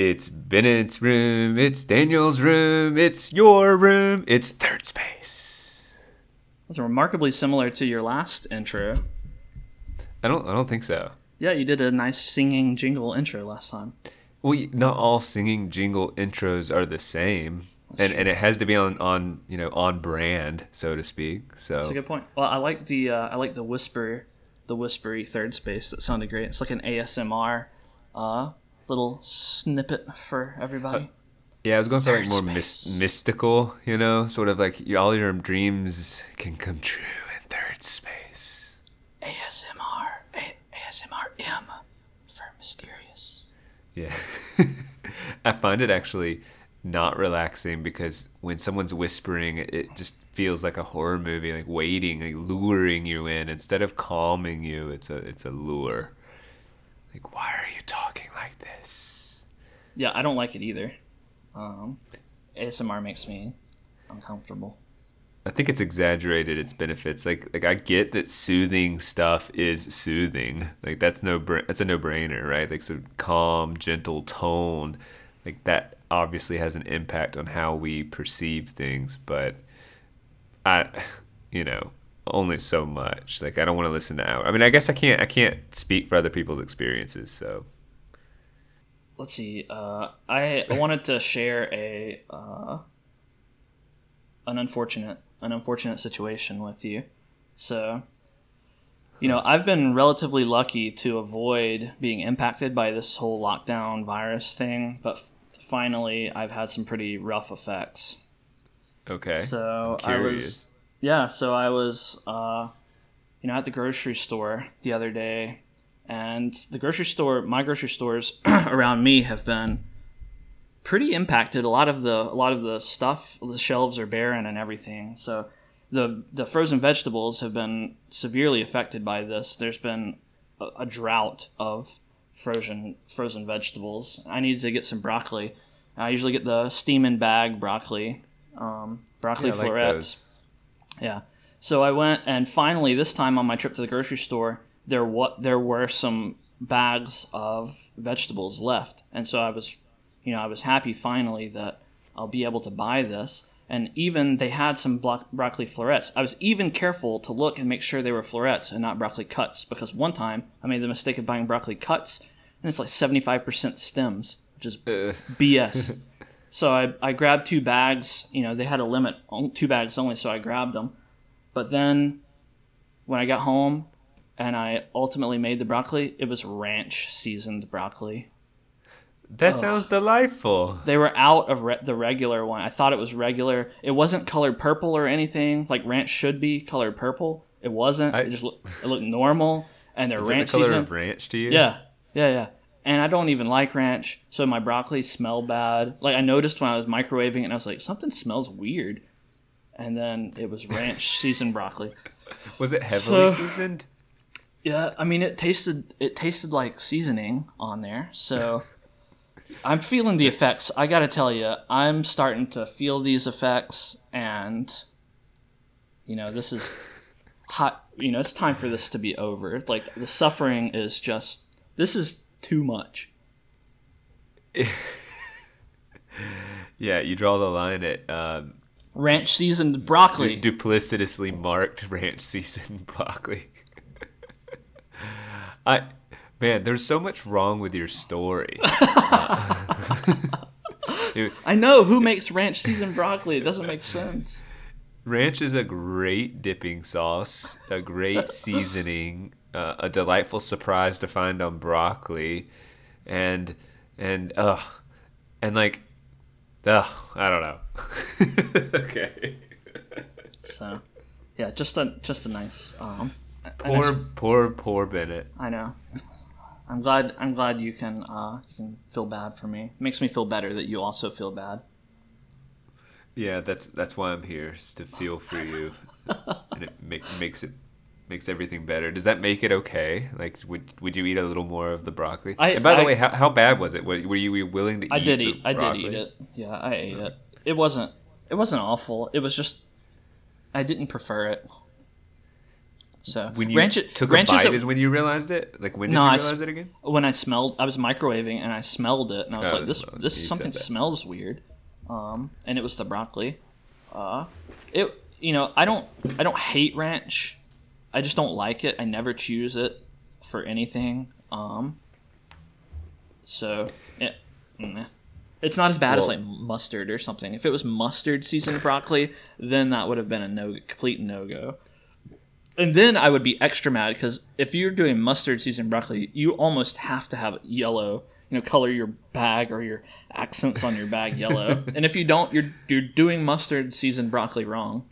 It's Bennett's room. It's Daniel's room. It's your room. It's third space. It's remarkably similar to your last intro. I don't. I don't think so. Yeah, you did a nice singing jingle intro last time. Well, not all singing jingle intros are the same, and and it has to be on on you know on brand, so to speak. So That's a good point. Well, I like the uh, I like the whisper, the whispery third space. That sounded great. It's like an ASMR, uh, little snippet for everybody. Uh, yeah, I was going for like more mys- mystical, you know, sort of like you- all your dreams can come true in third space. ASMR, A- ASMR M for mysterious. Yeah. I find it actually not relaxing because when someone's whispering, it- it just feels like a horror movie, like waiting, like luring you in. Instead of calming you, it's a it's a lure. Like, why are you talking like this? Yeah, I don't like it either. Um, ASMR makes me uncomfortable. I think it's exaggerated its benefits. Like like I get that soothing stuff is soothing. Like that's no bra- that's a no brainer, right? Like so calm, gentle tone, like that obviously has an impact on how we perceive things. But I, you know, only so much. Like I don't want to listen to hour. I mean, I guess I can't I can't speak for other people's experiences. So Let's see. Uh, I wanted to share a uh, an unfortunate an unfortunate situation with you. So, you know, I've been relatively lucky to avoid being impacted by this whole lockdown virus thing, but f- finally, I've had some pretty rough effects. okay, So I was, yeah. So I was, uh, you know, at the grocery store the other day, and the grocery store, my grocery stores around me have been pretty impacted. A lot of the, a lot of the stuff, the shelves are barren and everything. So the the frozen vegetables have been severely affected by this. There's been a, a drought of frozen frozen vegetables. I need to get some broccoli. I usually get the steam and bag broccoli, um, broccoli Yeah, I like florets. Yeah. So I went and finally this time on my trip to the grocery store, there what there were some bags of vegetables left. And so I was you know, I was happy finally that I'll be able to buy this. And even they had some blo- broccoli florets. I was even careful to look and make sure they were florets and not broccoli cuts because one time I made the mistake of buying broccoli cuts and it's like 75% stems, which is BS. So I, I grabbed two bags. You know, they had a limit, two bags only, so I grabbed them. But then when I got home and I ultimately made the broccoli, it was ranch seasoned broccoli. that sounds delightful. They were out of re- the regular one. I thought it was regular. It wasn't colored purple or anything like ranch should be colored purple. It wasn't. I- it just looked, it looked normal. And they're that the ranch color seasoned. of ranch to you? Yeah, yeah, yeah. And I don't even like ranch, so my broccoli smelled bad. Like I noticed when I was microwaving it, and I was like, something smells weird. And then it was ranch seasoned broccoli. Was it heavily So- seasoned? Yeah, I mean it tasted it tasted like seasoning on there. So I'm feeling the effects. I got to tell you, I'm starting to feel these effects and you know, this is hot, you know, it's time for this to be over. Like the suffering is just this is too much. Yeah, you draw the line at um, Ranch seasoned broccoli. du- duplicitously marked ranch seasoned broccoli. I man, there's so much wrong with your story. Dude, I know who makes ranch seasoned broccoli. It doesn't make sense. ranch is a great dipping sauce, a great seasoning, uh, a delightful surprise to find on broccoli, and and ugh, and like, ugh, I don't know. okay. So, yeah, just a just a nice um Poor, nice poor, poor Bennett. I know. I'm glad. I'm glad you can. Uh, you can feel bad for me. It makes me feel better that you also feel bad. Yeah, that's that's why I'm here, is to feel for you, and it make, makes it makes everything better. Does that make it okay? Like, would would you eat a little more of the broccoli? I- and by the I- way, how, how bad was it? Were, were you willing to eat? I did the eat. I did eat it. Yeah, I ate it. It wasn't. It wasn't awful. It was just. I didn't prefer it. So When you ranch, took ranch a bite is, is when you realized it. Like when did No, you I realize it again? when I smelled. I was microwaving and I smelled it, and I was Oh, like, "This, this You something smells weird." Um, and it was the broccoli. Uh, it, you know, I don't, I don't hate ranch. I just don't like it. I never choose it for anything. Um, so it, mm, it's not as bad as like mustard or something. If it was mustard seasoned broccoli, then that would have been a no, complete no go. And then I would be extra mad because if you're doing mustard seasoned broccoli, you almost have to have yellow. You know, color your bag or your accents on your bag yellow. and if you don't, you're you're doing mustard seasoned broccoli wrong.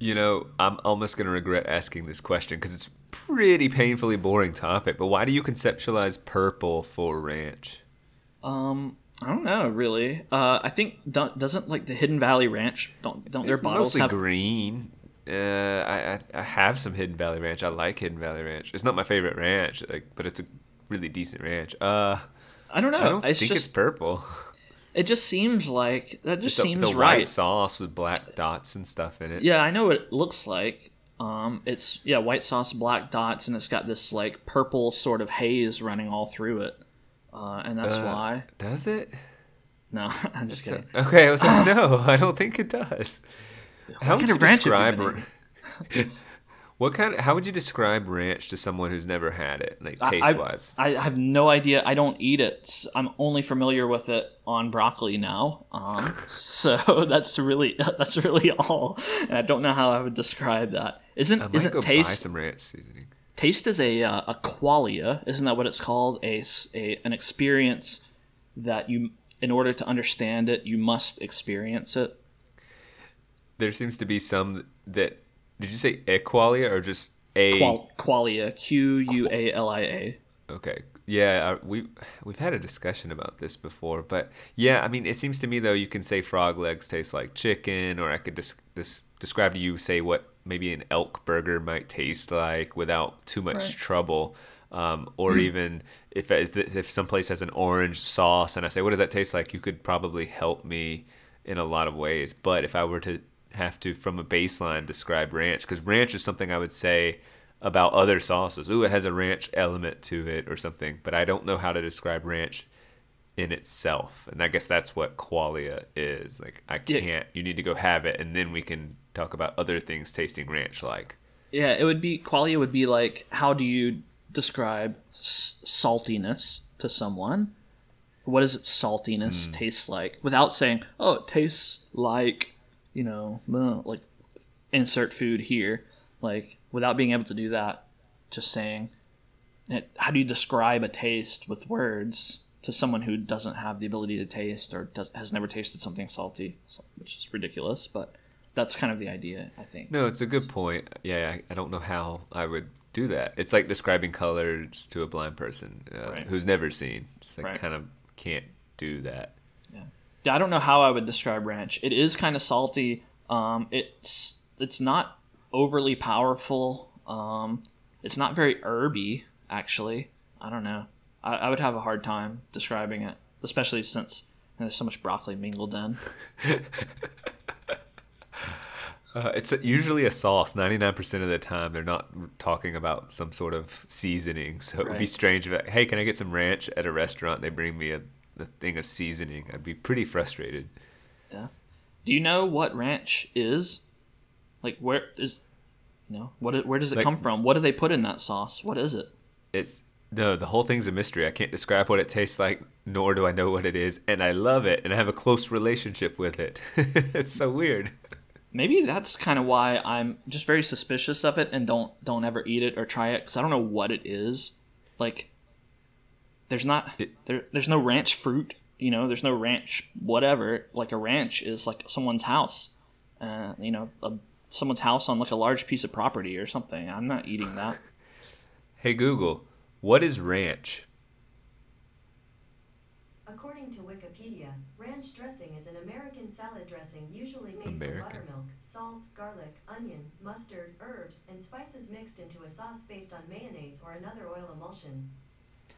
You know, I'm almost going to regret asking this question because it's pretty painfully boring topic. But why do you conceptualize purple for ranch? Um, I don't know really. Uh, I think doesn't like the Hidden Valley Ranch. Don't don't their It's bottles mostly have green. Uh, I, I I have some Hidden Valley Ranch. I like Hidden Valley Ranch. It's not my favorite ranch, like, but it's a really decent ranch. Uh, I don't know. I don't it's think just it's purple. it just seems like that just It's a, seems it's a right. white sauce with black dots and stuff in it. Yeah, I know what it looks like. Um, it's yeah, white sauce, black dots, and it's got this like purple sort of haze running all through it, uh, and that's Uh, why. Does it? No, I'm just kidding. okay, I was like, no, I don't think it does. How would you of ranch you describe? what kind? Of, how would you describe ranch to someone who's never had it, like I- taste wise? I have no idea. I don't eat it. I'm only familiar with it on broccoli now. Um, so that's really that's really all. And I don't know how I would describe that. Isn't I isn't taste some ranch seasoning. taste is a uh, a qualia? Isn't that what it's called? A, a an experience that you in order to understand it you must experience it. There seems to be some that. Did you say equalia or just a? Qual, qualia. Q U A L I A. Okay. Yeah, uh, we we've had a discussion about this before, but yeah, I mean, it seems to me though you can say frog legs taste like chicken, or I could dis- dis- describe to you say what maybe an elk burger might taste like without too much Right. trouble. Um, or even if, if if some place has an orange sauce and I say, what does that taste like? You could probably help me in a lot of ways. But if I were to have to, from a baseline, describe ranch, because ranch is something I would say about other sauces. Ooh, it has a ranch element to it or something, but I don't know how to describe ranch in itself. And I guess that's what qualia is. Like I can't. You need to go have it, and then we can talk about other things tasting ranch like. Yeah, it would be qualia would be like how do you describe s- saltiness to someone? What does saltiness hmm. taste like without saying, "Oh, it tastes like," you know, like insert food here, like without being able to do that, just saying, how do you describe a taste with words to someone who doesn't have the ability to taste or does, has never tasted something salty, which is ridiculous, but that's kind of the idea, I think. No, it's a good point. Yeah, I, I don't know how I would do that. It's like describing colors to a blind person uh, Right. who's never seen. Just like Right. kind of can't do that. Yeah, I don't know how I would describe ranch. It is kind of salty. Um, it's it's not overly powerful. Um, it's not very herby, actually. I don't know. I, I would have a hard time describing it, especially since there's so much broccoli mingled in. Uh, it's usually a sauce. Ninety nine percent of the time, they're not talking about some sort of seasoning. So it would be strange if, hey, can I get some ranch at a restaurant? They bring me a, a thing of seasoning. I'd be pretty frustrated. Yeah. Do you know what ranch is? Like where is, you know, what where does it Like- come from? What do they put in that sauce? What is it? It's no, the whole thing's a mystery. I can't describe what it tastes like, nor do I know what it is, and I love it, and I have a close relationship with it. it's so weird. Maybe that's kind of why I'm just very suspicious of it and don't don't ever eat it or try it because I don't know what it is. Like, there's not It- there. There's no ranch fruit. You know, there's no ranch whatever. Like a ranch is like someone's house. Uh, you know, a, someone's house on like a large piece of property or something. I'm not eating that. Hey Google, what is ranch? According to Wikipedia, ranch dressing is an American salad dressing usually made American. from buttermilk, salt, garlic, onion, mustard, herbs, and spices mixed into a sauce based on mayonnaise or another oil emulsion.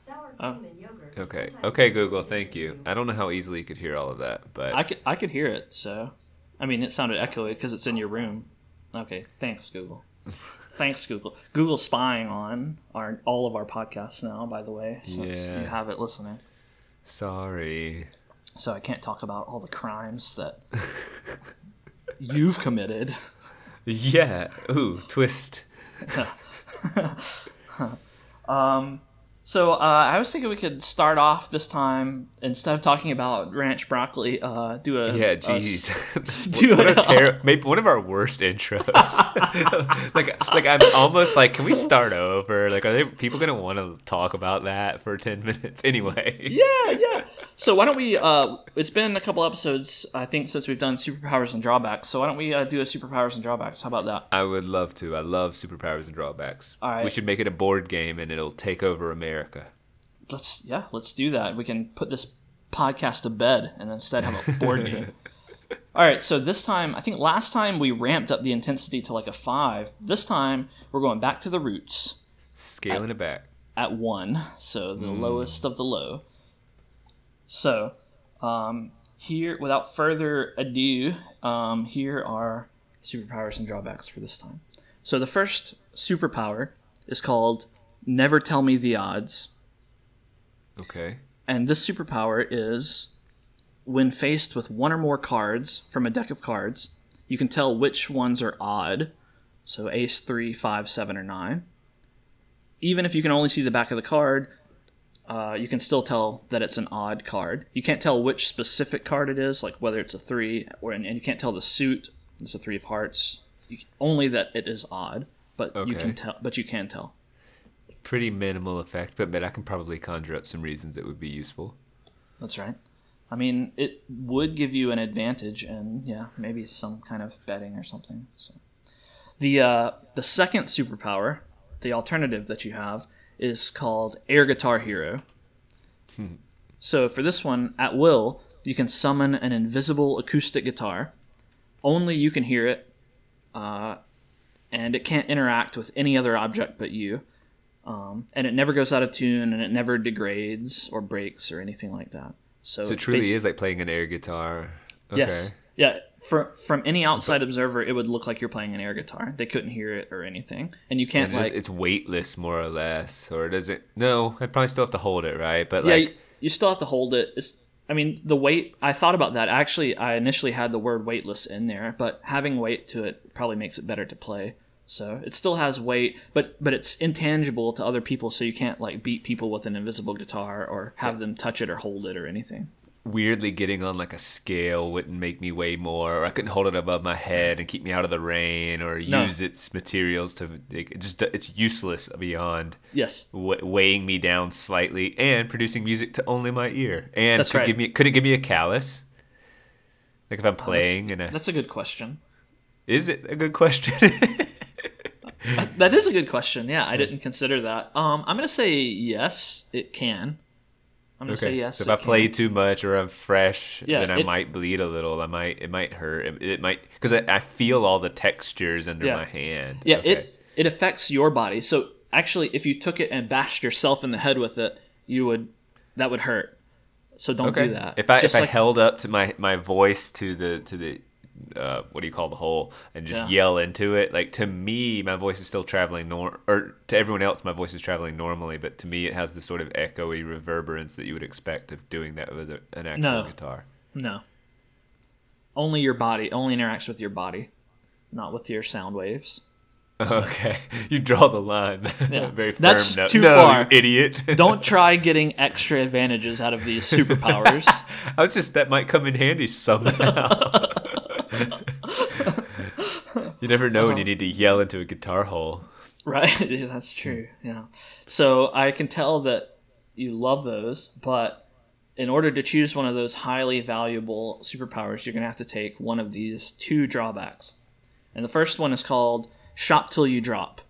Sour Oh. cream and yogurt. Okay, sometimes okay, Google, thank you. to- I don't know how easily you could hear all of that, but I could I could hear it. So, I mean, it sounded echoey because it's in your room. Okay, thanks Google. Thanks, Google. Google's spying on our all of our podcasts now, by the way, since Yeah. you have it listening. Sorry. So I can't talk about all the crimes that you've committed. Yeah. Ooh, twist. Um, So uh, I was thinking we could start off this time instead of talking about ranch broccoli. Uh, do a Yeah, jeez. do what a ter- maybe one of our worst intros. like, like I'm almost like, can we start over? Like, are they, people gonna want to talk about that for ten minutes anyway? yeah, yeah. So why don't we? Uh, it's been a couple episodes, I think, since we've done superpowers and drawbacks. So why don't we uh, do a superpowers and drawbacks? How about that? I would love to. I love superpowers and drawbacks. All right. We should make it a board game, and it'll take over America. Let's yeah, let's do that. We can put this podcast to bed and instead have a board game. All right, so this time, I think last time we ramped up the intensity to like a five. This time we're going back to the roots Scaling it back. at one, so the lowest of the low. So, um, here, without further ado, um, here are superpowers and drawbacks for this time. So the first superpower is called Never Tell Me the Odds. Okay. And this superpower is when faced with one or more cards from a deck of cards, you can tell which ones are odd. So ace, three, five, seven, or nine. Even if you can only see the back of the card, uh, you can still tell that it's an odd card. You can't tell which specific card it is, like whether it's a three, or and you can't tell the suit. It's a three of hearts. You, only that it is odd, but you can tell. But you can tell. Pretty minimal effect, but man, I can probably conjure up some reasons it would be useful. That's right. I mean, it would give you an advantage, and yeah, maybe some kind of betting or something. So, the uh, the second superpower, the alternative that you have, is called Air Guitar Hero. so for this one, at will, you can summon an invisible acoustic guitar. Only you can hear it, uh, and it can't interact with any other object but you. Um, and it never goes out of tune, and it never degrades or breaks or anything like that. So, So it truly is like playing an air guitar. Okay. Yes. Yeah. For, from any outside observer, it would look like you're playing an air guitar. They couldn't hear it or anything, and you can't And it's, like. it's weightless, more or less, or does it? No, I'd probably still have to hold it, right? But yeah, like, you, you still have to hold it. It's, I mean, the weight. I thought about that. Actually, I initially had the word weightless in there, but having weight to it probably makes it better to play. So it still has weight, but but it's intangible to other people, so you can't like beat people with an invisible guitar or have them touch it or hold it or anything. weirdly getting on like a scale wouldn't make me weigh more, or I couldn't hold it above my head and keep me out of the rain, or No. use its materials to it just it's useless beyond Yes. weighing me down slightly and producing music to only my ear. And That's could right. give me could it give me a callus? Like if I'm oh, playing and a, That's a good question. is it a good question? That is a good question. Yeah, I didn't consider that. Um, I'm gonna say yes, it can. I'm gonna say yes. So if I can. play too much or I'm fresh, Yeah, then I it- might bleed a little. I might it might hurt. It, it might because I, I feel all the textures under Yeah. my hand. yeah, Okay. it it affects your body. So actually, if you took it and bashed yourself in the head with it, you would that would hurt. So don't okay. do that. If I Just if I held up to my my voice to the to the uh, what do you call the hole and just Yeah. yell into it, like to me, my voice is still traveling nor or to everyone else, my voice is traveling normally, but to me, it has the sort of echoey reverberance that you would expect of doing that with an actual No. guitar. no, only your body only interacts with your body, not with your sound waves. Okay, you draw the line. Yeah. Very firm. That's no, too no, far. you idiot. Don't try getting extra advantages out of these superpowers. I was just that might come in handy somehow. You never know Uh-huh. when you need to yell into a guitar hole. Right, yeah, that's true. Yeah. So I can tell that you love those, but in order to choose one of those highly valuable superpowers, you're going to have to take one of these two drawbacks. And the first one is called Shop Till You Drop.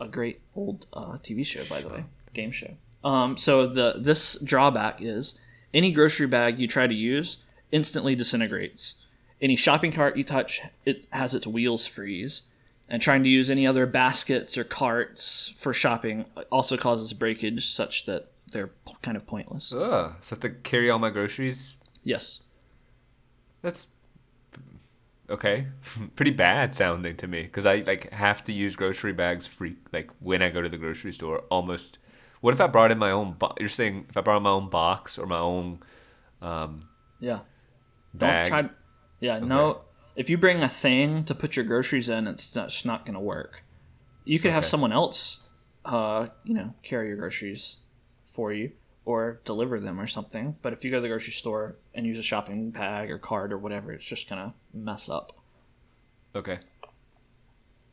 A great old uh, TV show, by the way, game show. Um, so the this drawback is any grocery bag you try to use instantly disintegrates. Any shopping cart you touch, it has its wheels freeze and trying to use any other baskets or carts for shopping also causes breakage such that they're kind of pointless. Ugh, so I have to carry all my groceries. Yes. That's okay, pretty bad sounding to me because I like have to use grocery bags free like when I go to the grocery store. Almost. What if I brought in my own? Bo- you're saying if I brought my own box or my own um, Yeah. bag? Don't try. Yeah, no. If you bring a thing to put your groceries in, it's not, it's not going to work. You could have someone else, uh, you know, carry your groceries for you or deliver them or something. But if you go to the grocery store and use a shopping bag or cart or whatever, it's just going to mess up. okay.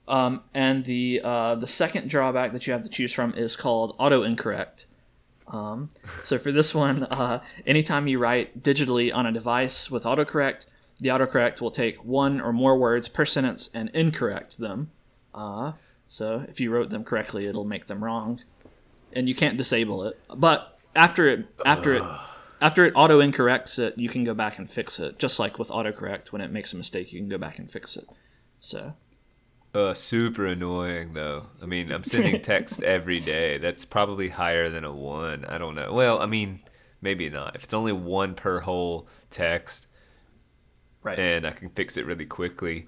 Um, and the uh, the second drawback that you have to choose from is called auto incorrect. Um, so for this one, uh, anytime you write digitally on a device with autocorrect, the autocorrect will take one or more words per sentence and incorrect them. Uh, so if you wrote them correctly, it'll make them wrong, and you can't disable it. But after it after it after it auto incorrects it, you can go back and fix it. Just like with autocorrect, when it makes a mistake, you can go back and fix it. So Uh, super annoying though. I mean, I'm sending text every day. That's probably higher than a one. I don't know. Well, I mean, maybe not. If it's only one per whole text, right. and I can fix it really quickly,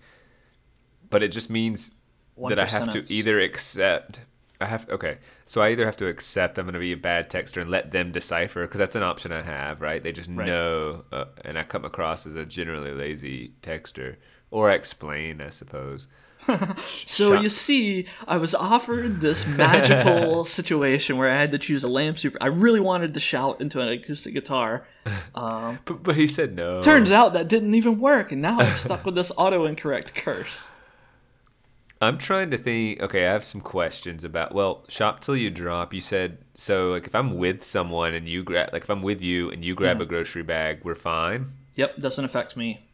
but it just means One that I have sentence. to either accept. I have okay, so I either have to accept I'm going to be a bad texter and let them decipher because that's an option I have, right? They just Right. know, uh, and I come across as a generally lazy texter, or I explain, I suppose. So Shut- you see, I was offered this magical situation where I had to choose a lamp super. I really wanted to shout into an acoustic guitar. Um, but, but he said no. Turns out that didn't even work, and now I'm stuck with this auto incorrect curse. I'm trying to think. Okay, I have some questions about. Well, shop till you drop. You said so. Like, if I'm with someone and you grab, like, if I'm with you and you grab mm-hmm. a grocery bag, we're fine. Yep, doesn't affect me.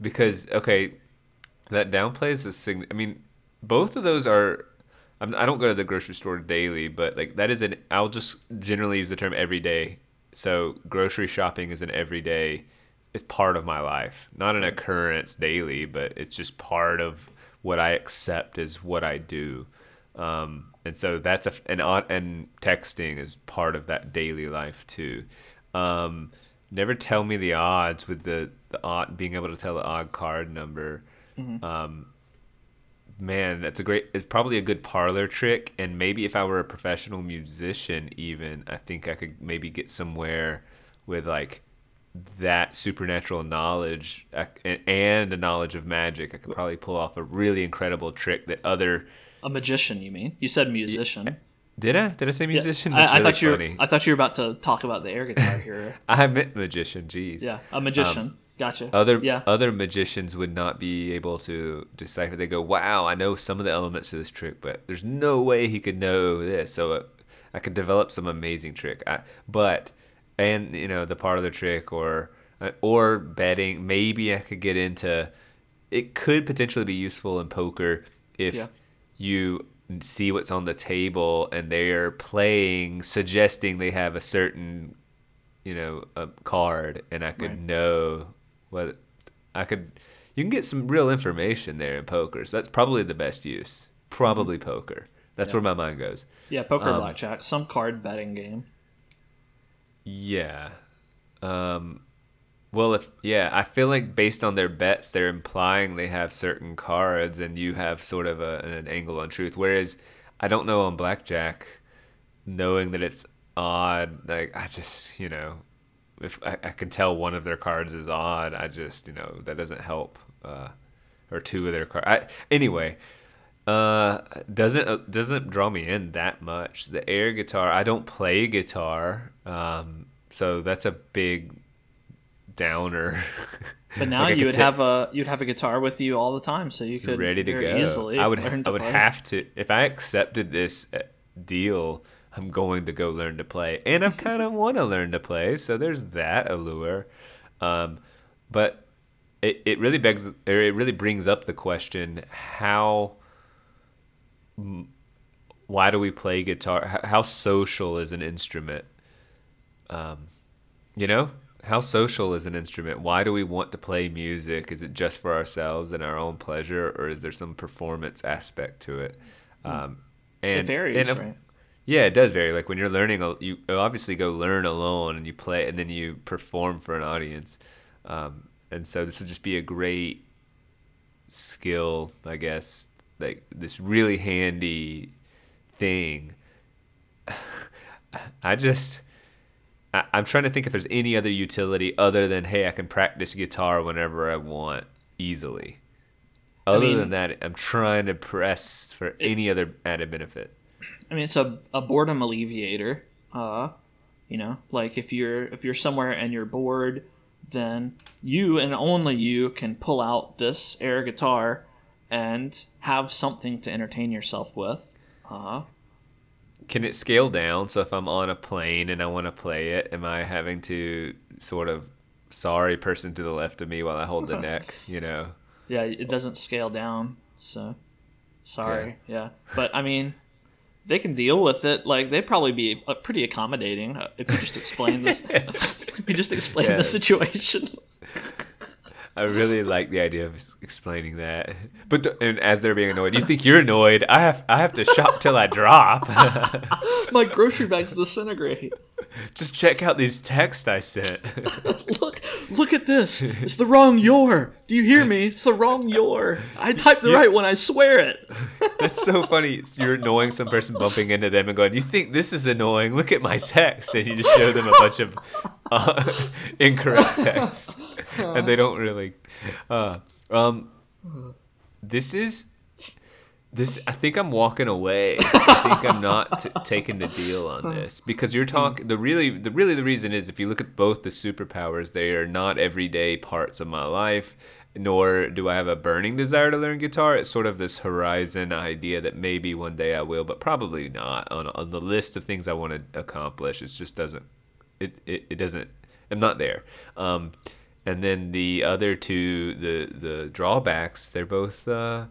Because okay, that downplays the sign. I mean, both of those are. I'm, I don't go to the grocery store daily, but like that is an. I'll just generally use the term everyday. So grocery shopping is an everyday. It's part of my life, not an occurrence daily, but it's just part of what I accept as what I do. Um, and so that's a and and texting is part of that daily life too. Um, never tell me the odds with the the odd being able to tell the odd card number. Um, man, that's a great. It's probably a good parlor trick, and maybe if I were a professional musician, even I think I could maybe get somewhere with like that supernatural knowledge and a knowledge of magic. I could probably pull off a really incredible trick that other. A magician, you mean? You said musician. Did I? Did I say musician? I, That's I really thought you were. funny. I thought you were about to talk about the air guitar here. I meant magician. Jeez. yeah, a magician. Gotcha. Other yeah. other magicians would not be able to decipher. They go, "Wow, I know some of the elements of this trick, but there's no way he could know this." So uh, I could develop some amazing trick. I, but and you know the part of the trick or uh, or betting. Maybe I could get into. It could potentially be useful in poker if Yeah. you see what's on the table and they're playing, suggesting they have a certain you know a card and i could Right. know what i could you can get some real information there in poker so that's probably the best use. Probably poker. That's where my mind goes. Yeah, poker, um, blackjack, some card betting game. yeah. Um well if yeah i feel like based on their bets they're implying they have certain cards and you have sort of a, an angle on truth. Whereas i don't know on blackjack knowing that it's odd like i just you know if I, I can tell one of their cards is odd i just you know that doesn't help uh or two of their cards anyway uh doesn't uh, doesn't draw me in that much the air guitar i don't play guitar um so that's a big downer But now Like, you would ta- have a you'd have a guitar with you all the time, so you could ready to go. easily. I would I would play. have to if I accepted this uh, deal. I'm going to go learn to play, and I kind of want to learn to play. So there's that allure. Um, but it, it really begs or it really brings up the question how why do we play guitar? How social is an instrument? Um, you know? How social is an instrument? Why do we want to play music? Is it just for ourselves and our own pleasure or is there some performance aspect to it? Um, and it varies, and right? Yeah, it does vary. Like when you're learning, you obviously go learn alone and you play, and then you perform for an audience. Um, and so this would just be a great skill, I guess, like this really handy thing. I just I, I'm trying to think if there's any other utility other than hey, I can practice guitar whenever I want easily. Other mean- than that, I'm trying to press for any other added benefit. I mean, it's a, a boredom alleviator. Uh, you know, like if you're if you're somewhere and you're bored, then you and only you can pull out this air guitar and have something to entertain yourself with. Uh, Can it scale down? So if I'm on a plane and I want to play it, am I having to sort of sorry person to the left of me while I hold the neck? You know. yeah, it doesn't scale down, so sorry. Yeah, but I mean, they can deal with it. Like they'd probably be uh, pretty accommodating uh, if you just explain this. if you just explain Yeah. the situation. I really like the idea of explaining that. But th- and as they're being annoyed, you think you're annoyed? I have I have to shop till I drop. My grocery bags disintegrate. Just check out these texts I sent. look, look at this. It's the wrong your. Do you hear me? It's the wrong your. I typed the right one. I swear it. That's so funny. You're annoying some person bumping into them and going, "You think this is annoying? Look at my text," and you just show them a bunch of uh, incorrect text, and they don't really. Uh, um, this is this. I think I'm walking away. I think I'm not t- taking the deal on this because you're talking. The really, the really, the reason is if you look at both the superpowers, they are not everyday parts of my life. Nor do I have a burning desire to learn guitar. It's sort of this horizon idea that maybe one day I will, but probably not. On, on the list of things I want to accomplish, it just doesn't. It, it, it doesn't. I'm not there. Um, and then the other two, the the drawbacks, they're both. Uh,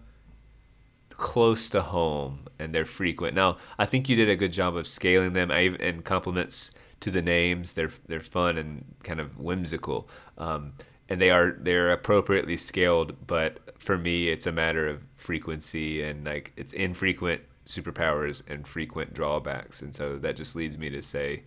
close to home and they're frequent. Now, I think you did a good job of scaling them I, and compliments to the names. They're they're fun and kind of whimsical. Um, and they are they're appropriately scaled, but for me it's a matter of frequency and like it's infrequent superpowers and frequent drawbacks. And so that just leads me to say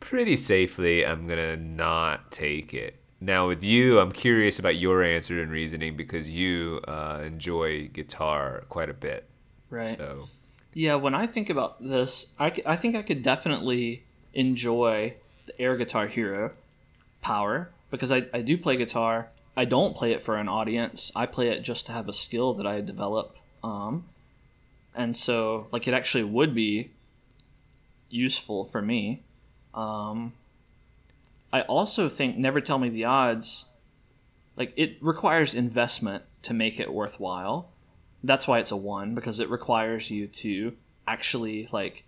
pretty safely I'm going to not take it. Now with you, I'm curious about your answer and reasoning because you uh, enjoy guitar quite a bit. Right. So Yeah, when I think about this, I, I think I could definitely enjoy the air guitar hero power because I, I do play guitar. I don't play it for an audience. I play it just to have a skill that I develop. Um, and so, like, it actually would be useful for me. Um, I also think Never Tell Me the Odds, like, it requires investment to make it worthwhile that's why it's a one because it requires you to actually like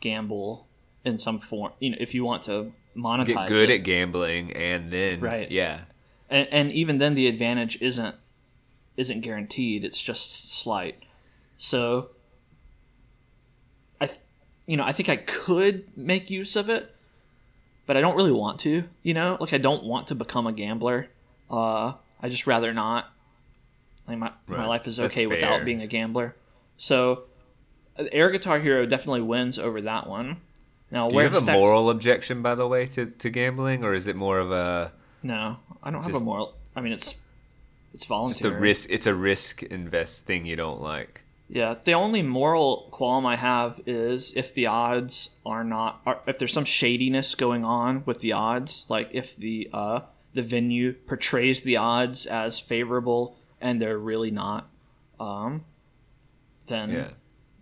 gamble in some form you know if you want to monetize get good it. at gambling and then Right. yeah. and, and even then the advantage isn't isn't guaranteed it's just slight so i th- you know i think i could make use of it but i don't really want to you know? Like i don't want to become a gambler. Uh i just rather not. Like my, my life is okay without being a gambler. So uh, air guitar hero definitely wins over that one. Now Do you have a stacks- moral objection, by the way, to, to gambling, or is it more of a no i don't have a moral i mean it's it's just voluntary. a risk? It's a risk invest thing you don't like. Yeah, the only moral qualm I have is if the odds are not, are, if there's some shadiness going on with the odds, like if the uh, the venue portrays the odds as favorable and they're really not, um, then Yeah.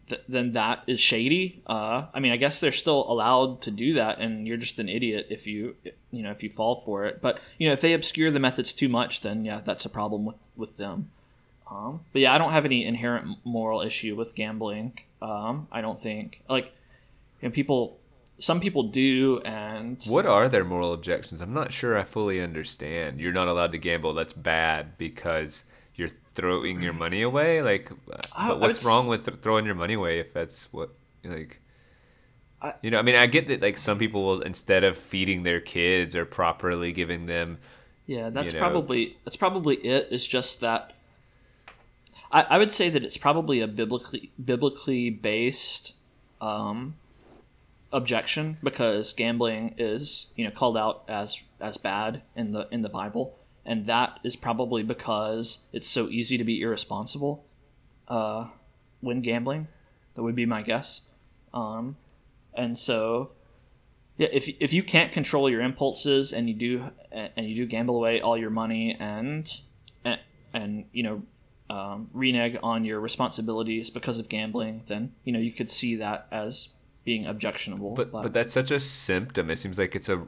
th- then that is shady. Uh, I mean, I guess they're still allowed to do that, and you're just an idiot if you you know if you fall for it. But you know, if they obscure the methods too much, then yeah, that's a problem with with them. Um, but yeah, I don't have any inherent moral issue with gambling. Um, I don't think like you know, people. Some people do, and What are their moral objections? I'm not sure I fully understand. You're not allowed to gamble. That's bad because you're throwing your money away. Like, uh, I- but what's wrong with th- throwing your money away if that's what like? I- you know, I mean, I get that. Like, some people will instead of feeding their kids or properly giving them Yeah, that's know. probably that's probably it. It's just that I, I would say that it's probably a biblically biblically based um, objection because gambling is you know called out as as bad in the in the Bible, and that is probably because it's so easy to be irresponsible uh, when gambling. That would be my guess. Um, and so, yeah, if if you can't control your impulses and you do and you do gamble away all your money and and, and you know um, renege on your responsibilities because of gambling, then you know you could see that as being objectionable. But but that's such a symptom. It seems like it's a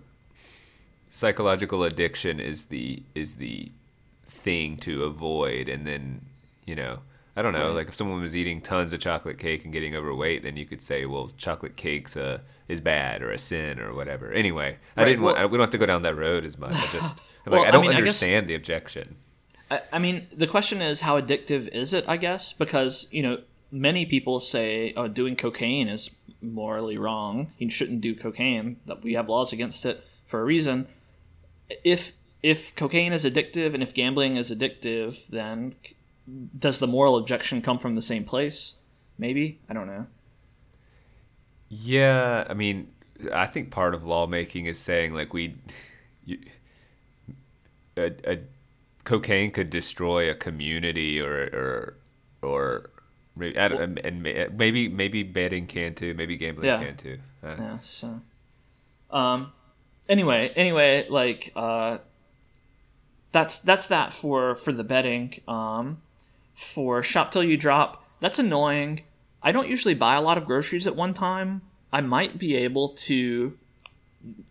psychological addiction is the is the thing to avoid, and then you know I don't know. Right. Like if someone was eating tons of chocolate cake and getting overweight, then you could say, well, chocolate cakes uh, is bad or a sin or whatever. Anyway, I didn't want. I, we don't have to go down that road as much. I just I'm Well, like I I don't mean, I guess- understand the objection. I, I mean, the question is how addictive is it? I guess because you know many people say oh, doing cocaine is morally wrong. You shouldn't do cocaine. That we have laws against it for a reason. If if cocaine is addictive and if gambling is addictive, then does the moral objection come from the same place? Maybe I don't know. Yeah, I mean, I think part of lawmaking is saying like we, you, a, a cocaine could destroy a community or or or maybe and maybe maybe betting can too, maybe gambling Yeah. can too. Yeah. So, um, anyway, anyway, like uh, that's that's that for for the betting. Um, for shop till you drop, that's annoying. I don't usually buy a lot of groceries at one time. I might be able to.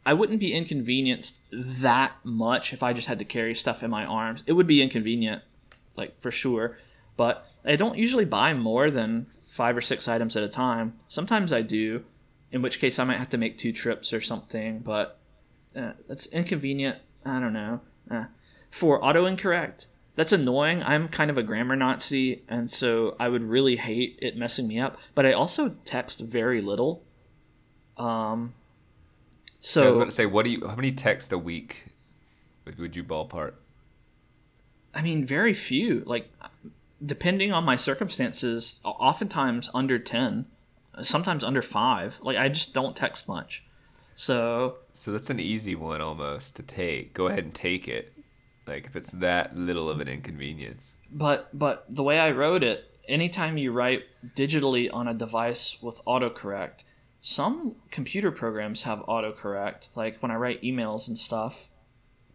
I wouldn't be inconvenienced that much if I just had to carry stuff in my arms. It would be inconvenient, like for sure. But I don't usually buy more than five or six items at a time. Sometimes I do, in which case I might have to make two trips or something. But uh, that's inconvenient. I don't know. Uh, for auto incorrect, that's annoying. I'm kind of a grammar Nazi, and so I would really hate it messing me up. But I also text very little. Um. So I was about to say, what do you? How many texts a week would you ballpark? I mean, very few. Like, depending on my circumstances, oftentimes under 10, sometimes under 5. Like, I just don't text much. So, So that's an easy one almost to take. Go ahead and take it. Like if it's that little of an inconvenience. but but the way I wrote it, anytime you write digitally on a device with autocorrect, some computer programs have autocorrect. Like when I write emails and stuff,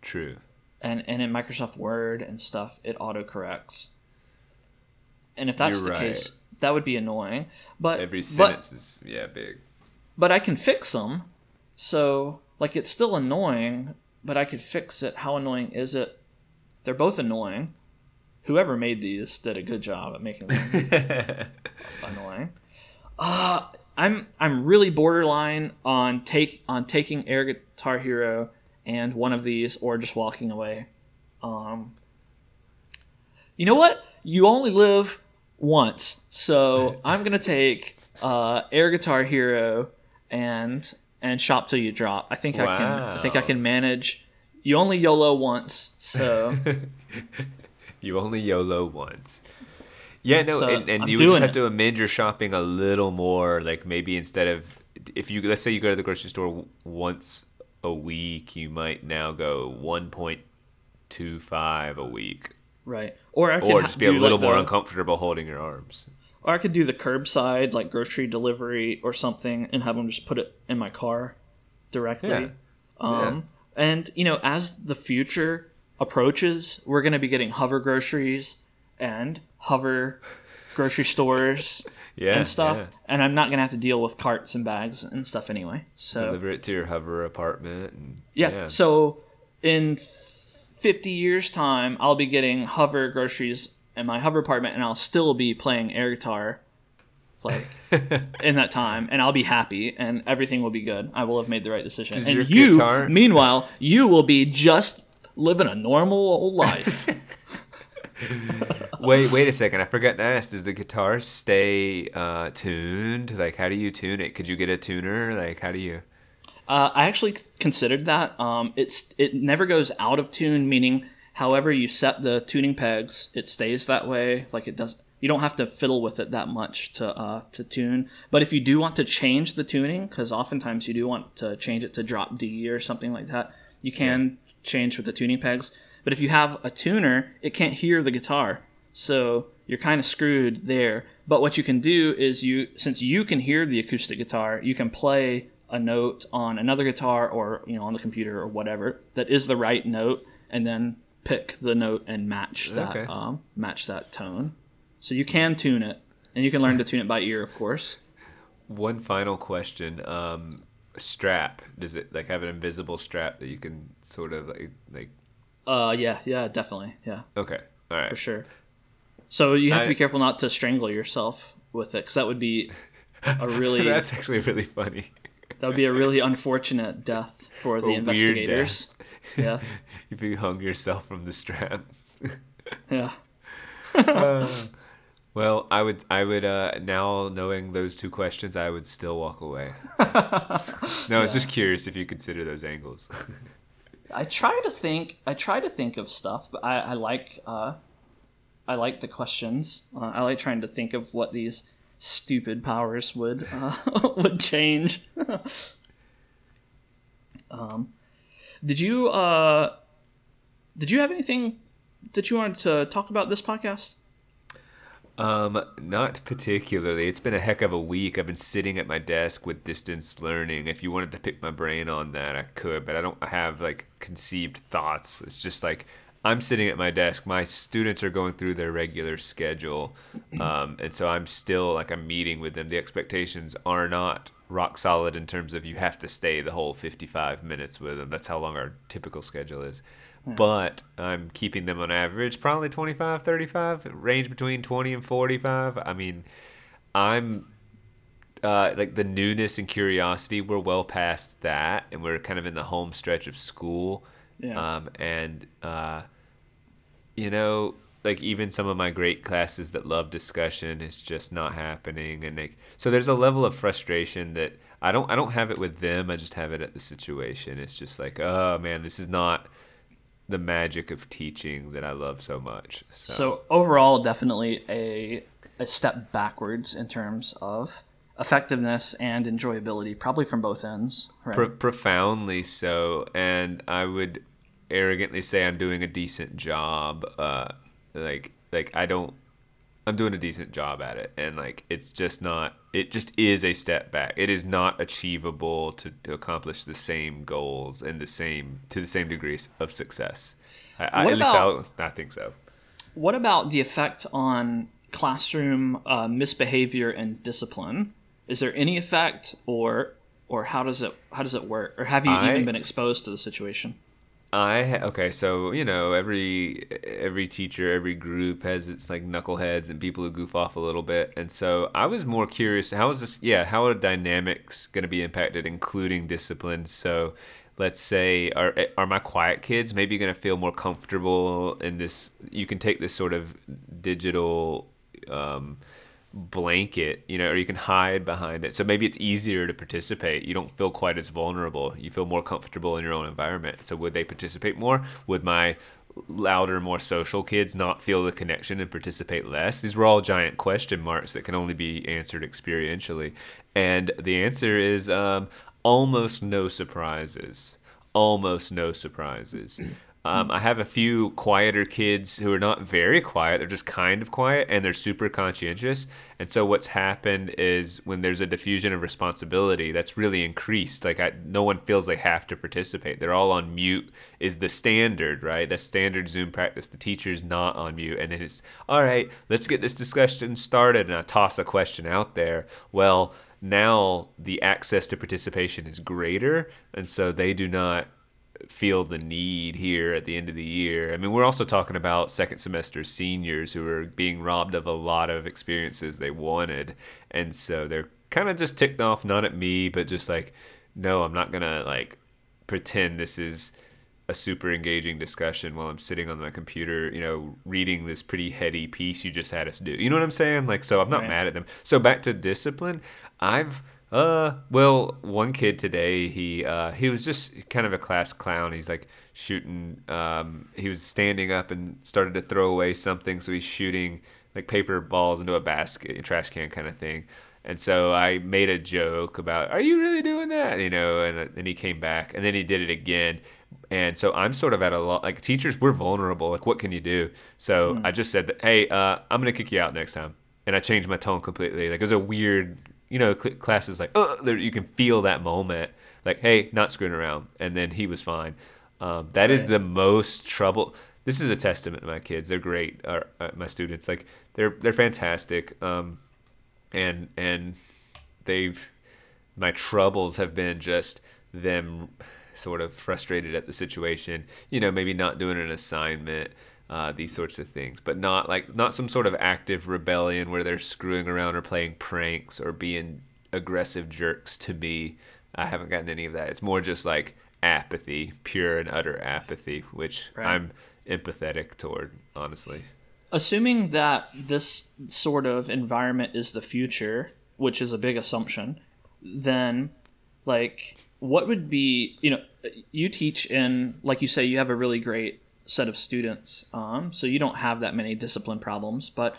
True. and and in Microsoft Word and stuff, it autocorrects. And if that's You're the right. case, that would be annoying. But Every but- sentence is yeah big. but I can fix them. So, like, it's still annoying, but I could fix it. How annoying is it? They're both annoying. Whoever made these did a good job at making them annoying. Uh, I'm I'm really borderline on take on taking Air Guitar Hero and one of these, or just walking away. Um, you know what? You only live once, so I'm gonna take uh, Air Guitar Hero and and Shop Till You Drop. I think I can. I think I can manage. You only YOLO once, so You only YOLO once. Yeah, no, So, and, and you would just have it. to amend your shopping a little more. Like maybe instead of if you let's say you go to the grocery store once a week, you might now go one point two five a week, right. Or I or just be a little like, more the- uncomfortable holding your arms. Or I could do the curbside, like grocery delivery or something, and have them just put it in my car directly. Yeah. Um, And, you know, as the future approaches, we're going to be getting hover groceries and hover grocery stores Yeah, and stuff. yeah. And I'm not going to have to deal with carts and bags and stuff anyway. So, Deliver it to your hover apartment. And, yeah. So, in 50 years' time, I'll be getting hover groceries in my hover apartment, and I'll still be playing air guitar, like in that time, and I'll be happy, and everything will be good. I will have made the right decision. Does and you, guitar- meanwhile, you will be just living a normal old life. wait, wait a second. I forgot to ask. Does the guitar stay uh, tuned? Like, how do you tune it? Could you get a tuner? Like, how do you? Uh, I actually considered that. Um, it's it never goes out of tune, meaning however you set the tuning pegs, it stays that way. Like it does. You don't have to fiddle with it that much to uh, to tune. But if you do want to change the tuning, because oftentimes you do want to change it to drop D or something like that, you can change with the tuning pegs. But if you have a tuner, it can't hear the guitar. So you're kind of screwed there. But what you can do is you since you can hear the acoustic guitar, you can play a note on another guitar or you know on the computer or whatever that is the right note and then pick the note and match that Okay. um, match that tone. So you can tune it and you can learn to tune it by ear, of course. One final question. Um, strap. Does it like have an invisible strap that you can sort of like like? Uh, yeah, yeah, definitely, yeah, Okay. All right. for sure. So you have to be careful not to strangle yourself with it, because that would be a really That's actually really funny. that would be a really unfortunate death for the A investigators. Yeah, if you hung yourself from the strap. yeah. Well, I would, I would, uh, now knowing those two questions, I would still walk away. no, I was just curious if you consider those angles. I try to think. I try to think of stuff, but I, I like. Uh, I like the questions. Uh, I like trying to think of what these stupid powers would uh, would change. um, did you uh, did you have anything that you wanted to talk about this podcast? Um, not particularly. It's been a heck of a week. I've been sitting at my desk with distance learning. If you wanted to pick my brain on that, I could, but I don't have like conceived thoughts. It's just like I'm sitting at my desk. My students are going through their regular schedule, um, and so I'm still like I'm meeting with them. The expectations are not rock solid in terms of you have to stay the whole 55 minutes with them. That's how long our typical schedule is. But I'm keeping them on average probably 25, 35, range between 20 and 45. I mean, I'm uh, like the newness and curiosity, we're well past that, and we're kind of in the home stretch of school. Yeah. Um, and uh, you know, like even some of my great classes that love discussion is just not happening, and like so there's a level of frustration that I don't I don't have it with them. I just have it at the situation. It's just like, oh man, this is not the magic of teaching that I love so much. So, So overall, definitely a a step backwards in terms of effectiveness and enjoyability, probably from both ends. Right. pro- profoundly so, and I would arrogantly say I'm doing a decent job. Uh, like like I don't. I'm doing a decent job at it, and like it's just not. It just is a step back. It is not achievable to, to accomplish the same goals and the same to the same degrees of success. I, I, at least I, I think so. What about the effect on classroom uh, misbehavior and discipline? Is there any effect, or or how does it how does it work? Or have you I- even been exposed to the situation? I okay, so you know every every teacher, every group has its like knuckleheads and people who goof off a little bit, and so I was more curious how is this? Yeah, how are dynamics going to be impacted, including discipline? So, let's say are are my quiet kids maybe going to feel more comfortable in this? You can take this sort of digital. Um, blanket, you know, or you can hide behind it. So maybe it's easier to participate. You don't feel quite as vulnerable. You feel more comfortable in your own environment. So would they participate more? Would my louder, more social kids not feel the connection and participate less? These were all giant question marks that can only be answered experientially. And the answer is um, almost no surprises. Almost no surprises. Um, I have a few quieter kids who are not very quiet. They're just kind of quiet and they're super conscientious. And so what's happened is when there's a diffusion of responsibility, that's really increased. Like I, no one feels they have to participate. They're all on mute is the standard, right? That's standard Zoom practice. The teacher's not on mute. And then it's, all right, let's get this discussion started. And I toss a question out there. Well, now the access to participation is greater. And so they do not feel the need here at the end of the year. I mean, we're also talking about second semester seniors who are being robbed of a lot of experiences they wanted. And so they're kind of just ticked off, not at me, but just like, no, I'm not going to like pretend this is a super engaging discussion while I'm sitting on my computer, you know, reading this pretty heady piece you just had us do. You know what I'm saying? Like, so I'm not Right. mad at them. So back to discipline, I've uh well, one kid today, he uh he was just kind of a class clown. He's like shooting um he was standing up and started to throw away something, so he's shooting like paper balls into a basket, a trash can kind of thing. And so I made a joke about, "Are you really doing that?" You know, and and he came back, and then he did it again. And so I'm sort of at a lot. Like teachers, we're vulnerable. Like, what can you do? So I just said that, "Hey, uh, I'm gonna kick you out next time," and I changed my tone completely. Like it was a weird, you know, cl- classes like, "Oh," you can feel that moment. Like, "Hey, not screwing around," and then he was fine. Um, that is Right. the most trouble. This is a testament to my kids. They're great. Uh, uh, my students, like they're they're fantastic. Um, and and they've my troubles have been just them sort of frustrated at the situation. You know, maybe not doing an assignment. Uh, these sorts of things, but not like not some sort of active rebellion where they're screwing around or playing pranks or being aggressive jerks to me. I haven't gotten any of that. It's more just like apathy, pure and utter apathy, which Right. I'm empathetic toward, honestly. assuming that this sort of environment is the future, which is a big assumption, then like what would be you know you teach in like you say you have a really great set of students um, so you don't have that many discipline problems but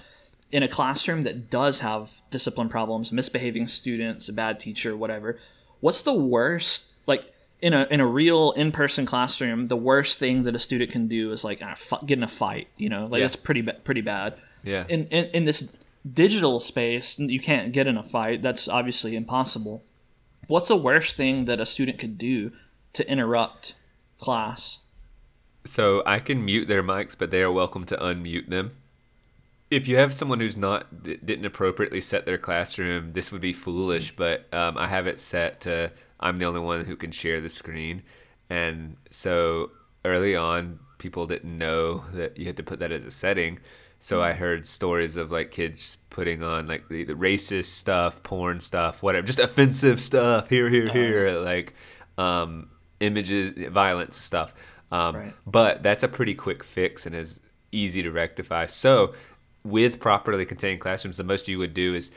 in a classroom that does have discipline problems misbehaving students a bad teacher whatever what's the worst like in a in a real in-person classroom the worst thing that a student can do is like fu- get in a fight you know? Like Yeah. that's pretty ba- pretty bad. Yeah. in, in in this digital space you can't get in a fight. That's obviously impossible. What's the worst thing that a student could do to interrupt class So I can mute their mics, but they are welcome to unmute them. If you have someone who's not didn't appropriately set their classroom, this would be foolish. But um, I have it set to I'm the only one who can share the screen, and so early on, people didn't know that you had to put that as a setting. So I heard stories of like kids putting on like the, the racist stuff, porn stuff, whatever, just offensive stuff here, here, here, like um, images, violence stuff. Um, Right. But that's a pretty quick fix and is easy to rectify. So, with properly contained classrooms, the most you would do is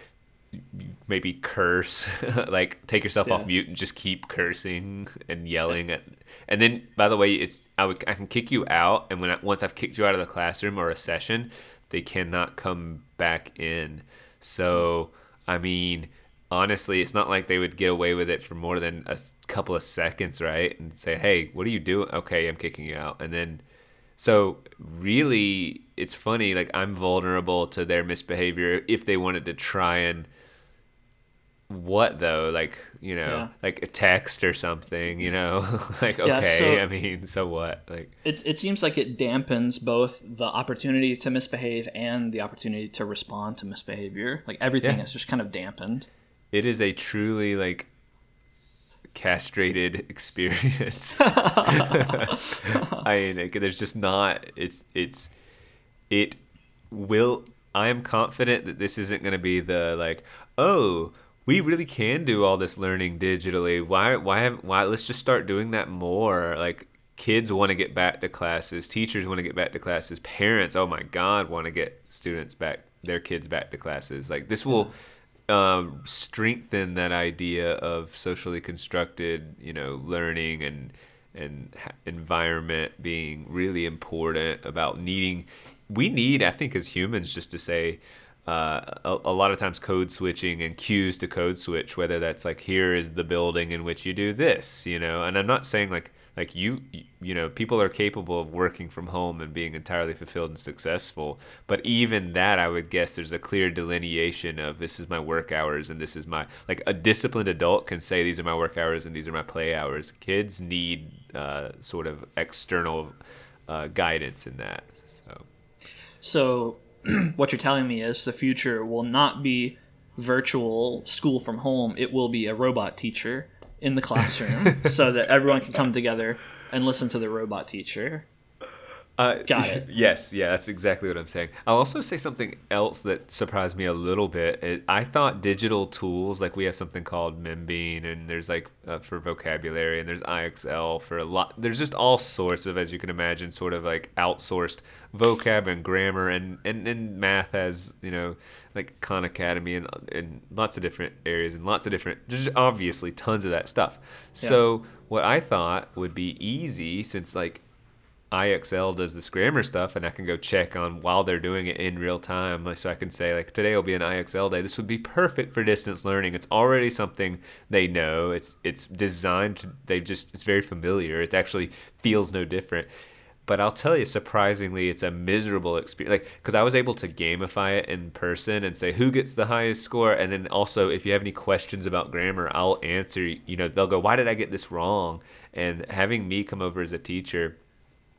maybe curse, like take yourself off mute and just keep cursing and yelling at. And then, by the way, it's I would I can kick you out, and when I, once I've kicked you out of the classroom or a session, they cannot come back in. So, I mean, honestly, it's not like they would get away with it for more than a couple of seconds, right? And say, "Hey, what are you doing?" Okay, I'm kicking you out, and then. So really, it's funny. Like I'm vulnerable to their misbehavior if they wanted to try and what though? Like you know, Yeah. like a text or something. You know, like okay. Yeah, so- I mean, so what? Like it, it seems like it dampens both the opportunity to misbehave and the opportunity to respond to misbehavior like everything Yeah. is just kind of dampened it is a truly like castrated experience. I mean, like, there's just not. It's it's it will. I am confident that this isn't going to be the like. Oh, we really can do all this learning digitally. Why? Why? have- Why? Let's just start doing that more. Like kids want to get back to classes. Teachers want to get back to classes. Parents, oh my God, want to get students back, their kids back to classes. Like this will um, strengthen that idea of socially constructed, you know, learning and and environment being really important about needing. We need, I think, as humans, just to say. Uh, a, a lot of times code switching and cues to code switch whether that's like here is the building in which you do this you know and i'm not saying like like you you know people are capable of working from home and being entirely fulfilled and successful but even that i would guess there's a clear delineation of this is my work hours and this is my like a disciplined adult can say these are my work hours and these are my play hours. Kids need uh, sort of external uh, guidance in that so. So what you're telling me is the future will not be virtual school from home it will be a robot teacher in the classroom so that everyone can come together and listen to the robot teacher Uh, Got it. Yes, yeah, that's exactly what I'm saying. I'll also say something else that surprised me a little bit. It, I thought digital tools, like we have something called Membean, and there's like uh, for vocabulary, and there's IXL for a lot. There's just all sorts of, as you can imagine, sort of like outsourced vocab and grammar, and and, and math has you know like Khan Academy and and lots of different areas and lots of different. There's obviously tons of that stuff. So what I thought would be easy, since like IXL does this grammar stuff, and I can go check on while they're doing it in real time. So I can say like today will be an IXL day. This would be perfect for distance learning. It's already something they know. It's it's designed. To, they just it's very familiar. It actually feels no different. But I'll tell you, surprisingly, it's a miserable experience. Like, because I was able to gamify it in person and say who gets the highest score, and then also if you have any questions about grammar, I'll answer. You know, they'll go, "Why did I get this wrong?" And having me come over as a teacher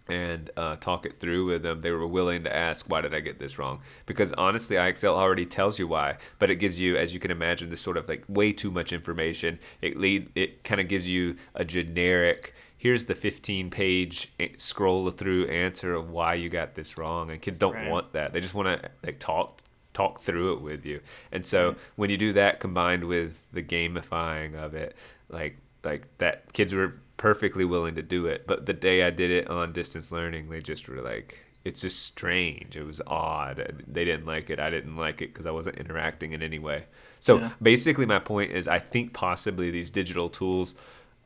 and uh, talk it through with them, they were willing to ask, "Why did I get this wrong?" Because honestly, IXL already tells you why, but it gives you, as you can imagine, this sort of like way too much information. It lead, it kind of gives you a generic here's the 15 page eh, scroll through answer of why you got this wrong and kids don't right. want that. They just want to like talk talk through it with you. And so when you do that combined with the gamifying of it like like that kids were perfectly willing to do it. But the day i did it on distance learning they just were like it's just strange. It was odd. They didn't like it. I didn't like it because i wasn't interacting in any way. So yeah. basically my point is i think possibly these digital tools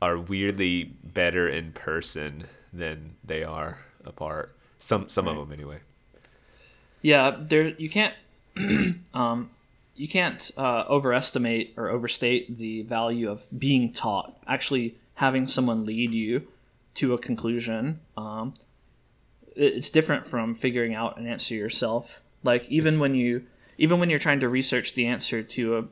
are weirdly better in person than they are apart. Some some right. of them anyway. Yeah, there you can't um, you can't uh, overestimate or overstate the value of being taught. Actually, having someone lead you to a conclusion. Um, it's different from figuring out an answer yourself. Like even when you even when you're trying to research the answer to a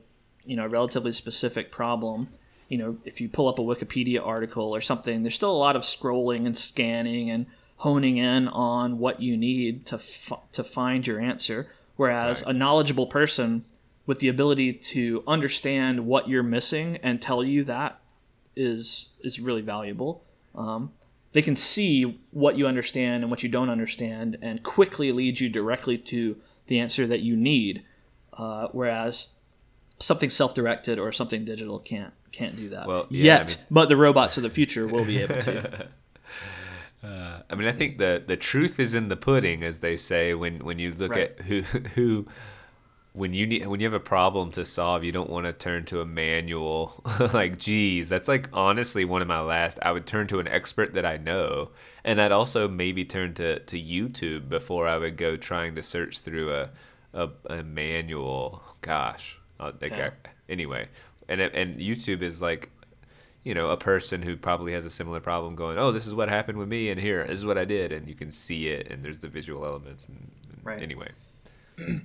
you know relatively specific problem, you know, if you pull up a Wikipedia article or something, there's still a lot of scrolling and scanning and honing in on what you need to f- to find your answer. Whereas right. a knowledgeable person with the ability to understand what you're missing and tell you that is is really valuable. Um, they can see what you understand and what you don't understand, and quickly lead you directly to the answer that you need. Uh, whereas something self-directed or something digital can't can't do that well, yeah, yet. I mean, but the robots of the future will be able to. Uh, I mean, I think the the truth is in the pudding, as they say. When when you look right. at who who when you need when you have a problem to solve, you don't want to turn to a manual. like, geez, that's like honestly one of my last. I would turn to an expert that I know, and I'd also maybe turn to to YouTube before I would go trying to search through a a, a manual. Gosh, uh, like yeah. I, anyway, and and YouTube is like you know a person who probably has a similar problem going oh this is what happened with me and here. This is what i did. And you can see it and there's the visual elements and, and right. anyway.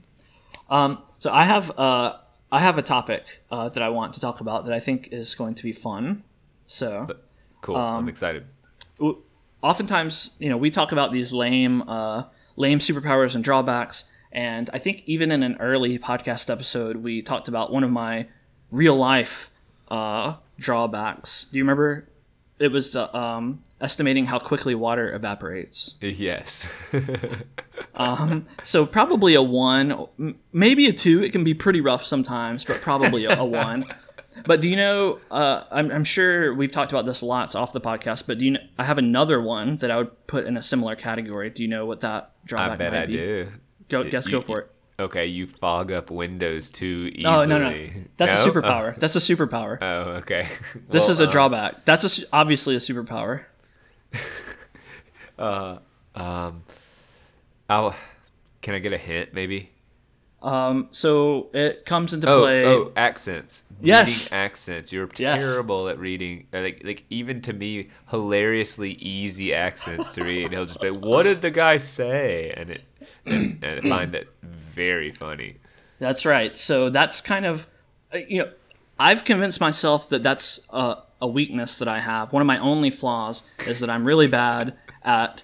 Um, so i have uh, i have a topic uh, that i want to talk about that i think is going to be fun. So but, cool. Um, i'm excited oftentimes you know we talk about these lame uh, lame superpowers and drawbacks. And i think even in an early podcast episode we talked about one of my real life uh, drawbacks. Do you remember? It was uh, um, estimating how quickly water evaporates. Yes. um, so probably a one, maybe a two. It can be pretty rough sometimes, but probably a, a one. But do you know? Uh, I'm, I'm, sure we've talked about this lots off the podcast. But do you? Know, I have another one that I would put in a similar category. Do you know what that drawback I bet might I be? do. Go, guess, you, go for it okay, you fog up windows too easily. Oh no, no, that's no? a superpower. Oh. That's a superpower. Oh, okay. this well, is a um, drawback. That's a, obviously a superpower. uh, um, I'll. Can I get a hint, maybe? Um, so it comes into oh, play. Oh, accents. Yes, reading accents. You're terrible yes. at reading. Like, like even to me, hilariously easy accents to read. He'll just be, "What did the guy say?" And it and, and find it very funny. That's right. So that's kind of, uh, you know, I've convinced myself that that's a, a weakness that I have. One of my only flaws is that I'm really bad at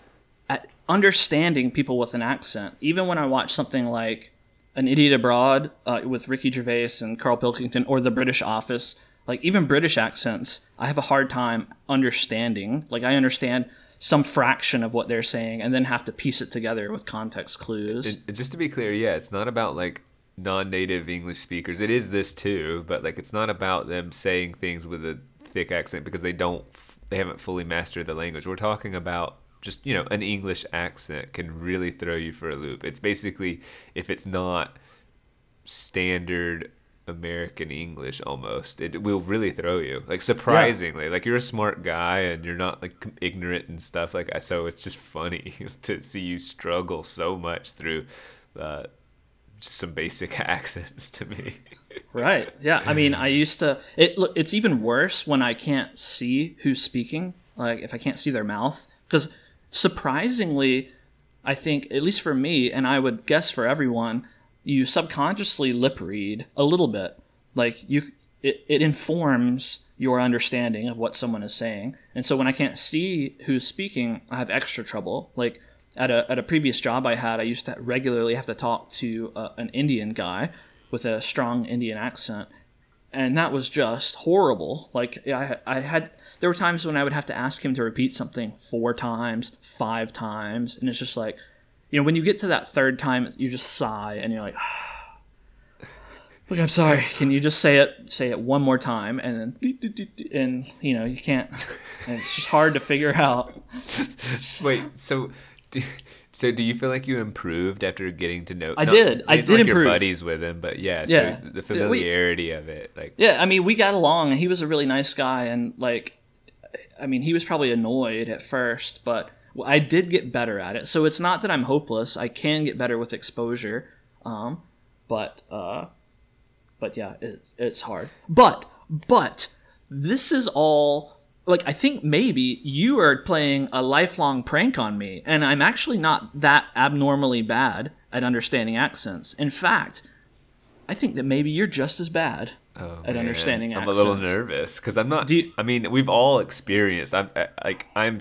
at understanding people with an accent. Even when I watch something like An Idiot Abroad uh, with Ricky Gervais and Carl Pilkington, or The British Office, like even British accents, I have a hard time understanding. Like I understand some fraction of what they're saying and then have to piece it together with context clues. Just to be clear, yeah, it's not about like non-native English speakers. It is this too, but like it's not about them saying things with a thick accent because they don't they haven't fully mastered the language. We're talking about just, you know, an English accent can really throw you for a loop. It's basically if it's not standard American English almost. It will really throw you. Like surprisingly, like you're a smart guy and you're not like ignorant and stuff like that. So it's just funny to see you struggle so much through uh, just some basic accents to me. Right. Yeah. I mean, I used to. It. look, It's even worse when I can't see who's speaking. Like if I can't see their mouth, because surprisingly, I think at least for me, and I would guess for everyone, you subconsciously lip read a little bit. Like you, it, it informs your understanding of what someone is saying. And so when I can't see who's speaking, I have extra trouble. Like at a at a previous job I had, I used to regularly have to talk to uh, an Indian guy with a strong Indian accent, and that was just horrible. Like I, I had there were times when I would have to ask him to repeat something four times, five times, and it's just like, you know, when you get to that third time, you just sigh and you're like. Look, I'm sorry. Can you just say it? Say it one more time, and then, and you know you can't. And it's just hard to figure out. Wait, so do, so do you feel like you improved after getting to know? I did. I did like Your improve. buddies with him, but yeah. Yeah. So the familiarity of it, like Yeah, I mean, we got along, he was a really nice guy, and like, I mean, he was probably annoyed at first, but I did get better at it. So it's not that I'm hopeless. I can get better with exposure, um, but uh, but yeah, it's it's hard. But but this is all like I think maybe you are playing a lifelong prank on me, and I'm actually not that abnormally bad at understanding accents. In fact, I think that maybe you're just as bad Oh, man. understanding I'm a little nervous because I'm not. You- I mean, we've all experienced. I'm like I'm.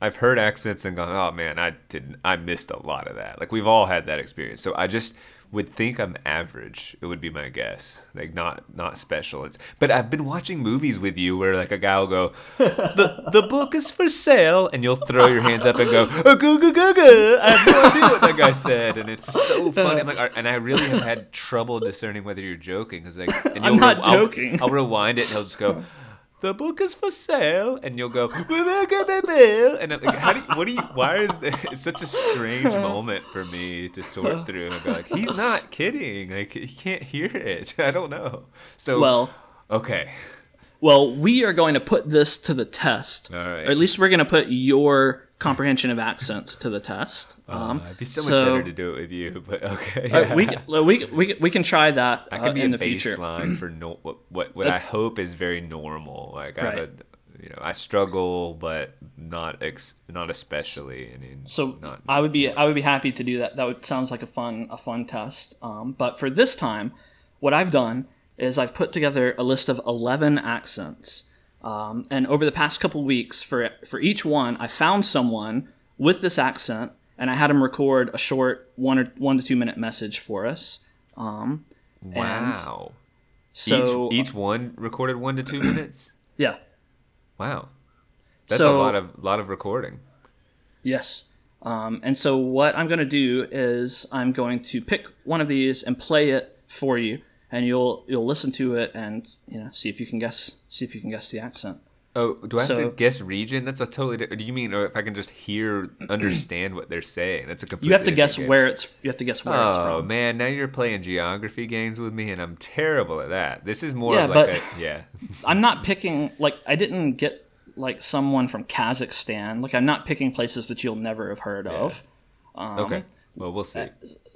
I've heard accents and gone, oh man, I didn't. I missed a lot of that. Like we've all had that experience. So I just would think I'm average. It would be my guess. Like not not special. It's but I've been watching movies with you where like a guy will go, the the book is for sale, and you'll throw your hands up and go, "Uh, goo, goo, goo, goo." I have no idea what that guy said, and it's so funny. I'm like, and I really have had trouble discerning whether you're joking because like, and I'm you'll not I'll- joking. I'll rewind it and he'll just go, "The book is for sale," and you'll go, and I'm like, "How do you, what do you? Why is this? It's such a strange moment for me to sort through and go like, he's not kidding. Like he can't hear it. I don't know. So Well, okay, well, we are going to put this to the test. All right. Or at least we're going to put your comprehension of accents to the test. Um, uh, it'd be so much so- better to do it with you, but okay. uh, we, we, we, we can try that I uh, could be in the future. baseline for no, what what, what I hope is very normal. Like I have a, you know, I struggle, but not ex, not especially. I mean, So not I would be I would be happy to do that. That would sounds like a fun a fun test. Um, but for this time, what I've done is I've put together a list of eleven accents. Um, and over the past couple weeks, for for each one, I found someone with this accent, and I had him record a short one or one to two minute message for us. Um, and wow. so each each one recorded one to two minutes. yeah, Wow, that's So- a lot of lot of recording. Yes. Um, and so what I'm going to do is I'm going to pick one of these and play it for you, and you'll you'll listen to it and you know see if you can guess see if you can guess the accent. Oh, do I have to guess region? That's a totally. Do you mean, or if I can just hear, understand what they're saying? That's a completely. You have to guess game. where it's you have to guess where it's Oh man, now you're playing geography games with me, and I'm terrible at that. This is more Yeah, of like but- a yeah. I'm not picking like I didn't get like someone from Kazakhstan. Like I'm not picking places that you'll never have heard of. Um, Okay, well we'll see.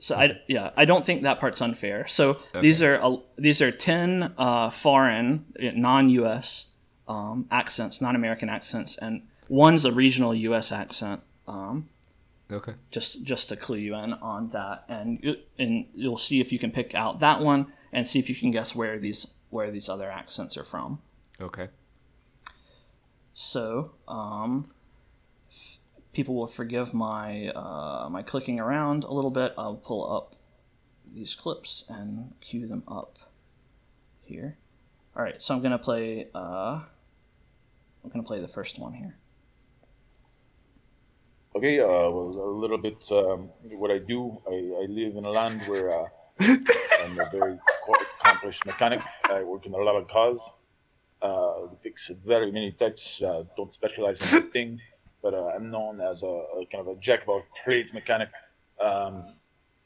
So I yeah I don't think that part's unfair. So these are uh, these are ten uh, foreign non-U.S. Um, accents, non-American accents, and one's a regional U.S. accent. Um, Okay. just just to clue you in on that, and you, and you'll see if you can pick out that one and see if you can guess where these where these other accents are from. Okay. So, um, people will forgive my uh, my clicking around a little bit. I'll pull up these clips and cue them up here. All right, so I'm gonna play. Uh, I'm gonna play the first one here. Okay, uh, well, a little bit um, what I do. I, I live in a land where uh, I'm a very accomplished mechanic. I work in a lot of cars. Uh, fix very many types. Uh, don't specialize in one thing, but uh, I'm known as a, a kind of a jack of all trades mechanic. Um,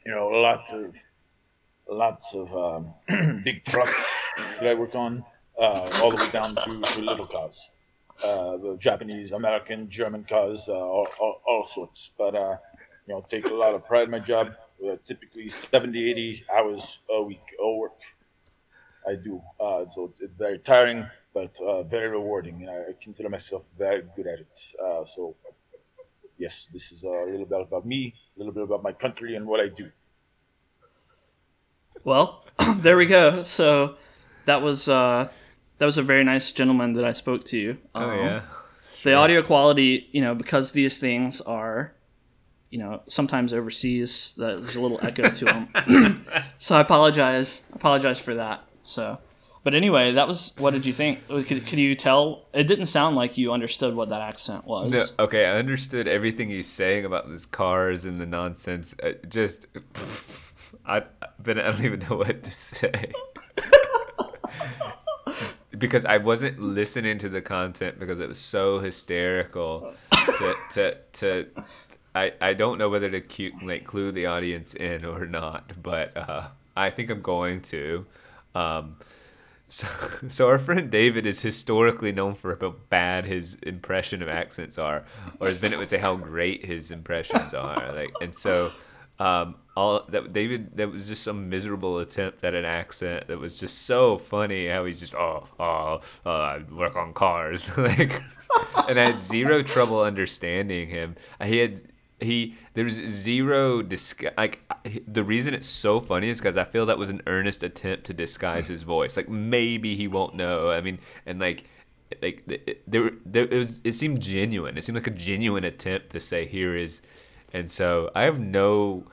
you know, a lot of lots of um, big trucks that I work on, uh, all the way down to, to little cars. Uh, the Japanese, American, German cars, uh, all, all, all sorts. But, uh, you know, take a lot of pride in my job. Uh, typically 70, 80 hours a week of work I do. So it's, it's very tiring, but uh, very rewarding. And I, I consider myself very good at it. Uh, so, yes, this is a little bit about me, a little bit about my country and what I do. Well, there we go. So that was uh, that was a very nice gentleman that I spoke to. Oh Um, yeah. The audio quality, you know, because these things are, you know, sometimes overseas, that there's a little echo to them. so I apologize. Apologize for that. So, but anyway, that was. What did you think? Could, could you tell? It didn't sound like you understood what that accent was. No, okay, I understood everything he's saying about his cars and the nonsense. Uh, just, I, but I don't even know what to say. because I wasn't listening to the content because it was so hysterical. To to to, I I don't know whether to cue, like clue the audience in or not, but uh, I think I'm going to. Um, so, so our friend David is historically known for how bad his impression of accents are, or as Bennett would say, how great his impressions are. Like, and so, um, all that David, that was just some miserable attempt at an accent that was just so funny. How he's just oh oh, uh, I work on cars, like, and I had zero trouble understanding him. He had he there's zero disgu- like the reason it's so funny is because I feel that was an earnest attempt to disguise his voice. Like maybe he won't know. I mean, and like like there there it was it seemed genuine. It seemed like a genuine attempt to say here is, and so I have no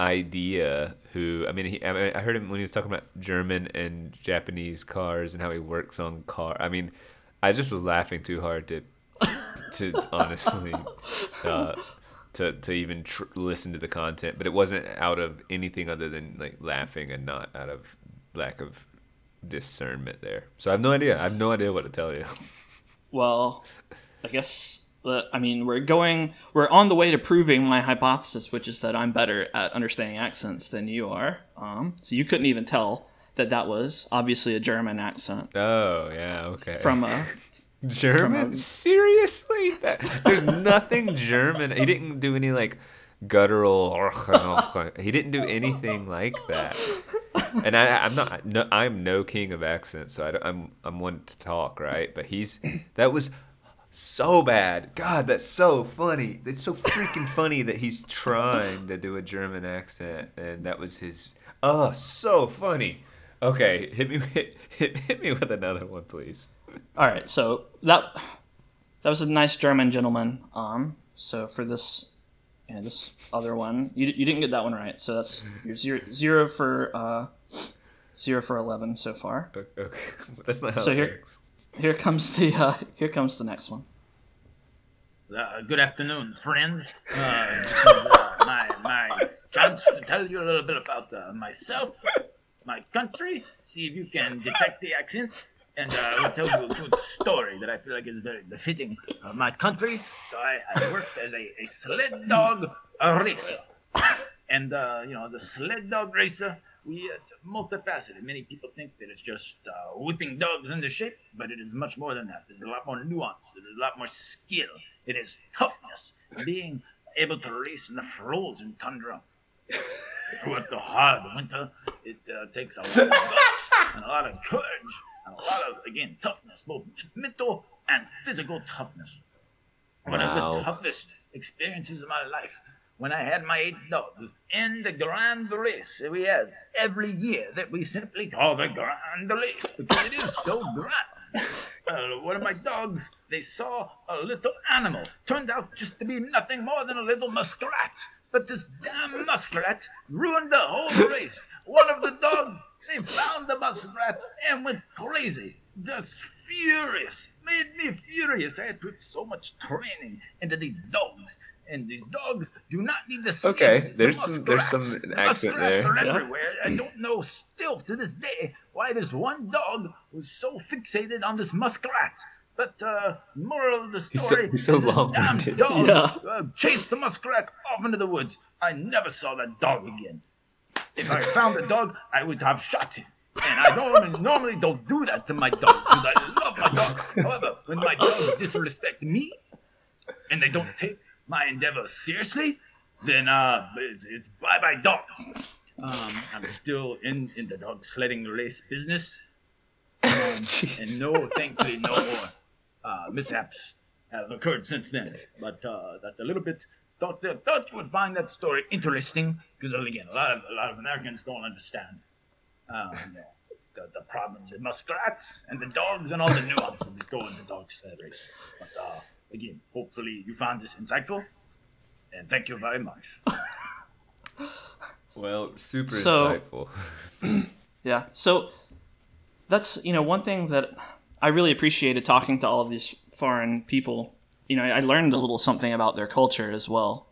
idea who I mean he I heard him when he was talking about German and Japanese cars and how he works on car. I mean, I just was laughing too hard to to honestly uh, to to even tr- listen to the content, but it wasn't out of anything other than like laughing and not out of lack of discernment there. So I have no idea. I have no idea what to tell you. Well, I guess. I mean, we're going. We're on the way to proving my hypothesis, which is that I'm better at understanding accents than you are. Um, so you couldn't even tell that that was obviously a German accent Oh yeah, okay. from a. German? Seriously? That, there's nothing German. He didn't do any like guttural. He didn't do anything like that. And I, I'm not. No, I'm no king of accents, so I don't, I'm I'm one to talk, right? But he's that was so bad. God, that's so funny. It's so freaking funny that he's trying to do a German accent, and that was his. Oh, so funny. Okay, hit me hit, hit, hit me with another one, please. All right, so that that was a nice German gentleman. Um, so for this, yeah, this other one, you, you didn't get that one right. So that's you're zero zero for uh, zero for eleven so far. Okay, okay. that's not how So it here- works. Here comes the uh, here comes the next one. Uh, good afternoon, friend. Uh, is, uh, my my chance to tell you a little bit about uh, myself, my country. See if you can detect the accent, and uh, I will tell you a good story that I feel like is very befitting of my country. So I, I worked as a, a sled dog racer, and uh, you know, as a sled dog racer, we uh, it's multifaceted. Many people think that it's just uh, whipping dogs into shape, but it is much more than that. There's a lot more nuance. There's a lot more skill. It is toughness, being able to race in the frozen tundra. Throughout the hard winter, it uh, takes a lot of guts and a lot of courage and a lot of, again, toughness, both mental and physical toughness. One of the toughest experiences of my life when I had my eight dogs in the Grand Race that we have every year that we simply call the Grand Race because it is so grand. Uh, one of my dogs, they saw a little animal. Turned out just to be nothing more than a little muskrat. But this damn muskrat ruined the whole race. One of the dogs, they found the muskrat and went crazy. Just furious. Made me furious. I had put so much training into these dogs. And these dogs do not need the sniff Okay, the there's some- there's some muskrats. Accent there. are Yeah. everywhere. I don't know still to this day why this one dog was so fixated on this muskrat. But uh, moral of the He's so- story he's so is this damn dog Yeah. uh, chased the muskrat off into the woods. I never saw that dog again. If I found a dog, I would have shot him. And I normally, normally don't do that to my dog because I love my dog. However, when my dogs disrespect me and they don't take my endeavors seriously, then uh, it's, it's bye bye dog. Um, I'm still in, in the dog sledding race business. Um, and no, thankfully, no more uh, mishaps have occurred since then. But uh, that's a little bit. Thought that, thought you would find that story interesting because again, a lot of a lot of Americans don't understand um, you know, the, the problems with muskrats and the dogs and all the nuances that go into dog sled racing. But uh, again, hopefully you found this insightful, and thank you very much. Well, super So- insightful. Yeah. So that's you know one thing that I really appreciated talking to all of these foreign people. You know, I learned a little something about their culture as well,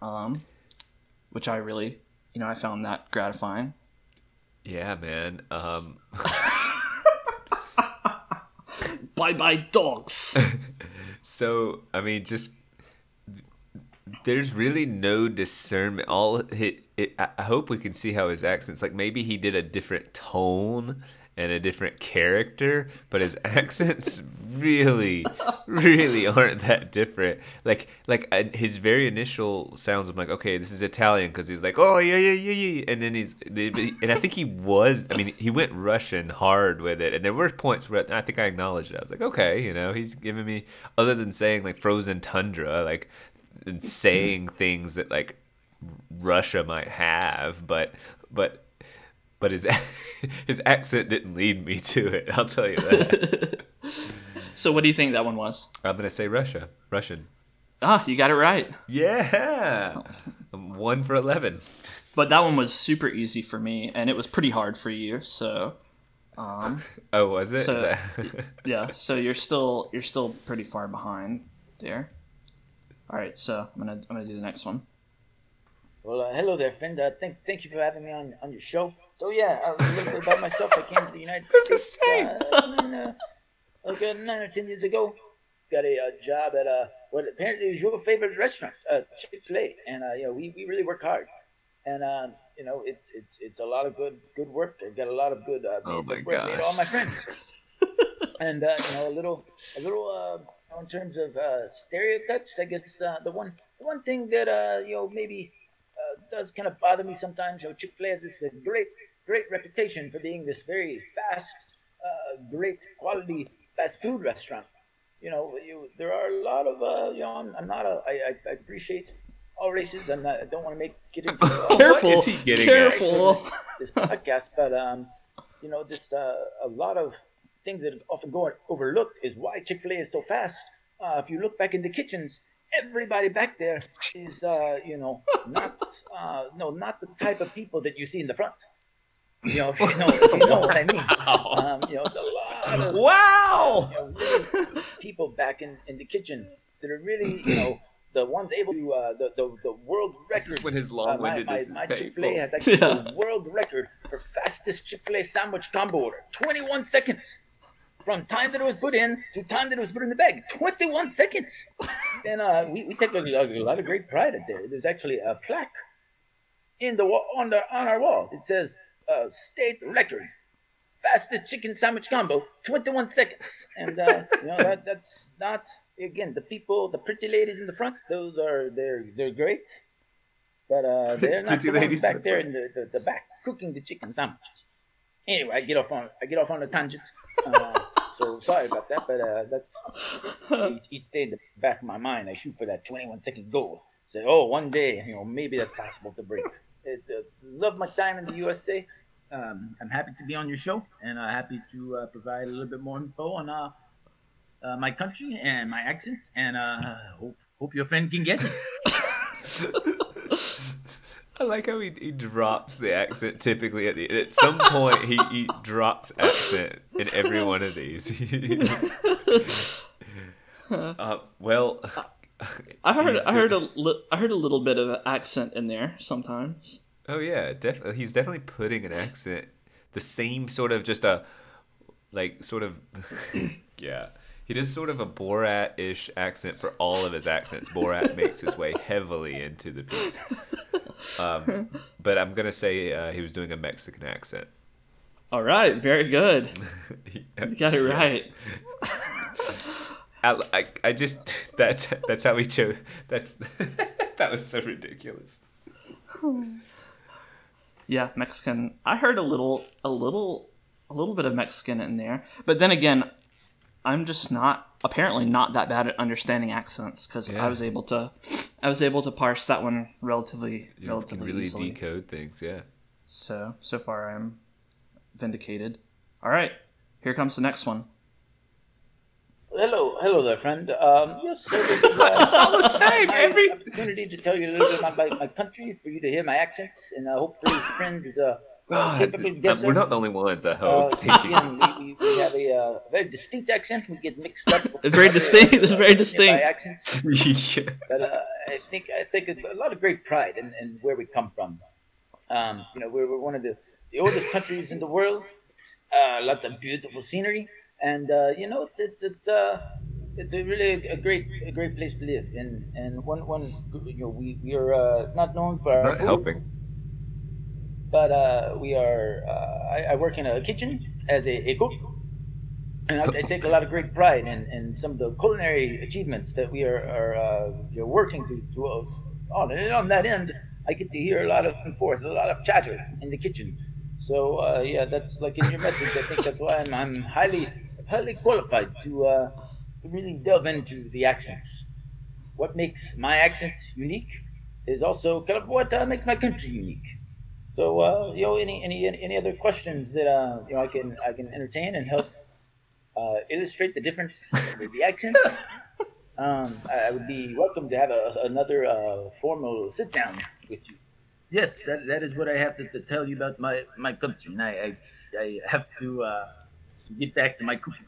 um, which I really you know I found that gratifying. Yeah, man. Um, Bye bye dogs. so I mean, just there's really no discernment. All it, it, I I hope we can see how his accents. Like maybe he did a different tone and a different character, but his accents really, really aren't that different. Like like uh, his very initial sounds. I'm like, okay, this is Italian because he's like, oh yeah yeah yeah yeah, and then he's and I think he was. I mean, he went Russian hard with it, and there were points where I think I acknowledged it. I was like, okay, you know, he's giving me other than saying like frozen tundra, like and saying things that like Russia might have, but but but his his accent didn't lead me to it. I'll tell you that. so what do you think that one was? I'm gonna say Russia, Russian. Ah, you got it right. Yeah, one for eleven. But that one was super easy for me, and it was pretty hard for you. So Oh, was it? So- that- yeah, so you're still you're still pretty far behind there. All right, so I'm gonna I'm gonna do the next one. Well, uh, hello there, friend. Uh, thank, thank you for having me on, on your show. So yeah, I a little bit about myself. I came to the United States uh, nine, uh, like uh, nine or ten years ago. Got a uh, job at uh, what apparently is your favorite restaurant, uh, Chick Fil A, and uh, you know we, we really work hard, and uh, you know it's it's it's a lot of good good work. I got a lot of good uh, Oh my work made all my friends, and uh, you know a little a little uh, in terms of uh, stereotypes. I guess uh, the one the one thing that uh, you know maybe uh, does kind of bother me sometimes. You know, Chick Fil A has this uh, great, great reputation for being this very fast, uh, great quality fast food restaurant. You know, you, there are a lot of, uh, you know, I'm, I'm not a, I, I, I appreciate all races. I'm not, I don't want to make get into all Careful, is he getting careful. this, this podcast, but um, you know, this uh, a lot of things that often go overlooked is why Chick Fil A is so fast. Uh, if you look back in the kitchens, everybody back there is, uh, you know, not, uh, no, not the type of people that you see in the front. You know, if you know, if you know what I mean. Um, you know, it's a lot of Wow. you know, really people back in, in the kitchen that are really, you know, the ones able to uh, the, the the world record. This is when his uh, my my, long-windedness is my Chick Fil painful. has actually Yeah. the world record for fastest Chick Fil sandwich combo order. Twenty one seconds from time that it was put in to time that it was put in the bag. Twenty one seconds. And uh, we, we take a, a lot of great pride at there. There's actually a plaque in the on the on our wall. It says uh, state record. Fastest chicken sandwich combo 21 seconds. And uh, you know that that's not again the people the pretty ladies in the front those are they're they're great. But uh, they're not the ones back there in the, the, the back cooking the chicken sandwiches. Anyway i get off on i get off on a tangent. Uh, so sorry about that but uh, that's each, each day in the back of my mind i shoot for that 21 second goal. Say oh one day you know maybe that's possible to break. It, uh, love my time in the usa Um, I'm happy to be on your show and uh, happy to uh, provide a little bit more info on uh, uh, my country and my accent. And uh, hope hope your friend can get it. I like how he, he drops the accent typically at the at some point he, he drops accent in every one of these. uh, well, I heard I heard doing- a li- I heard a little bit of accent in there sometimes. Oh yeah, definitely. He's definitely putting an accent, the same sort of just a, like sort of, yeah. He does sort of a Borat-ish accent for all of his accents. Borat makes his way heavily into the piece. Um, but I'm gonna say uh, he was doing a Mexican accent. All right, very good. Yeah. You got it right. I, I, I just that's that's how we chose. That's that was so ridiculous. Yeah, Mexican. I heard a little, a little, a little bit of Mexican in there, but then again, I'm just not apparently not that bad at understanding accents because Yeah. I was able to, I was able to parse that one relatively, You relatively really easily. decode things. Yeah. So so far, I'm vindicated. All right, here comes the next one. Hello, hello there, friend. Um, yes, so this is uh, It's all the same. my Every opportunity to tell you a little bit about my, my country, for you to hear my accents, and I hope your friend is a God, capable um, guesser. we're not the only ones. I Uh, hope. Thank you. again, we, we, we have a uh, very distinct accent. We get mixed up. with It's very other, distinct. It's very distinct. accents. Yeah. But uh, I think I take a, a lot of great pride in, in where we come from. Um, you know, we're, we're one of the, the oldest countries in the world. Uh, lots of beautiful scenery, and uh, you know, it's it's it's uh, it's a really a great a great place to live. And and one one you know we we are uh, not known for It's our not food, helping. but uh, we are. Uh, I, I work in a kitchen as a, a cook, and I, I take a lot of great pride in, in some of the culinary achievements that we are, are uh, you know, working to. to uh, on and on that end, I get to hear a lot of and forth, a lot of chatter in the kitchen. So uh, yeah, that's like in your message. I think that's why I'm, I'm highly highly qualified to uh, to really delve into the accents. What makes my accent unique is also kind of what uh, makes my country unique. So, uh, you know, any, any any other questions that uh, you know I can I can entertain and help uh, illustrate the difference with the accents? Um, I, would be welcome to have a, another uh, formal sit down with you. Yes, that, that is what I have to, to tell you about my, my country. And I, I, I have to, uh, to get back to my cooking.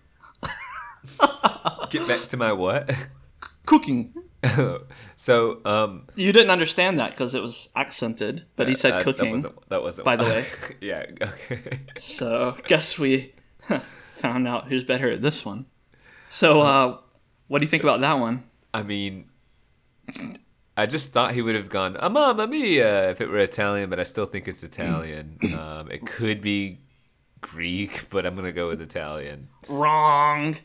Get back to my what? Cooking. so, um, You didn't understand that because it was accented, but he said uh, cooking. That wasn't. That wasn't. by the way. yeah. Okay. So guess we found out who's better at this one. So uh, what do you think about that one? I mean, I just thought he would have gone "Ah, "Mamma mia" if it were Italian, but I still think it's Italian. um, it could be Greek, but I'm gonna go with Italian. Wrong.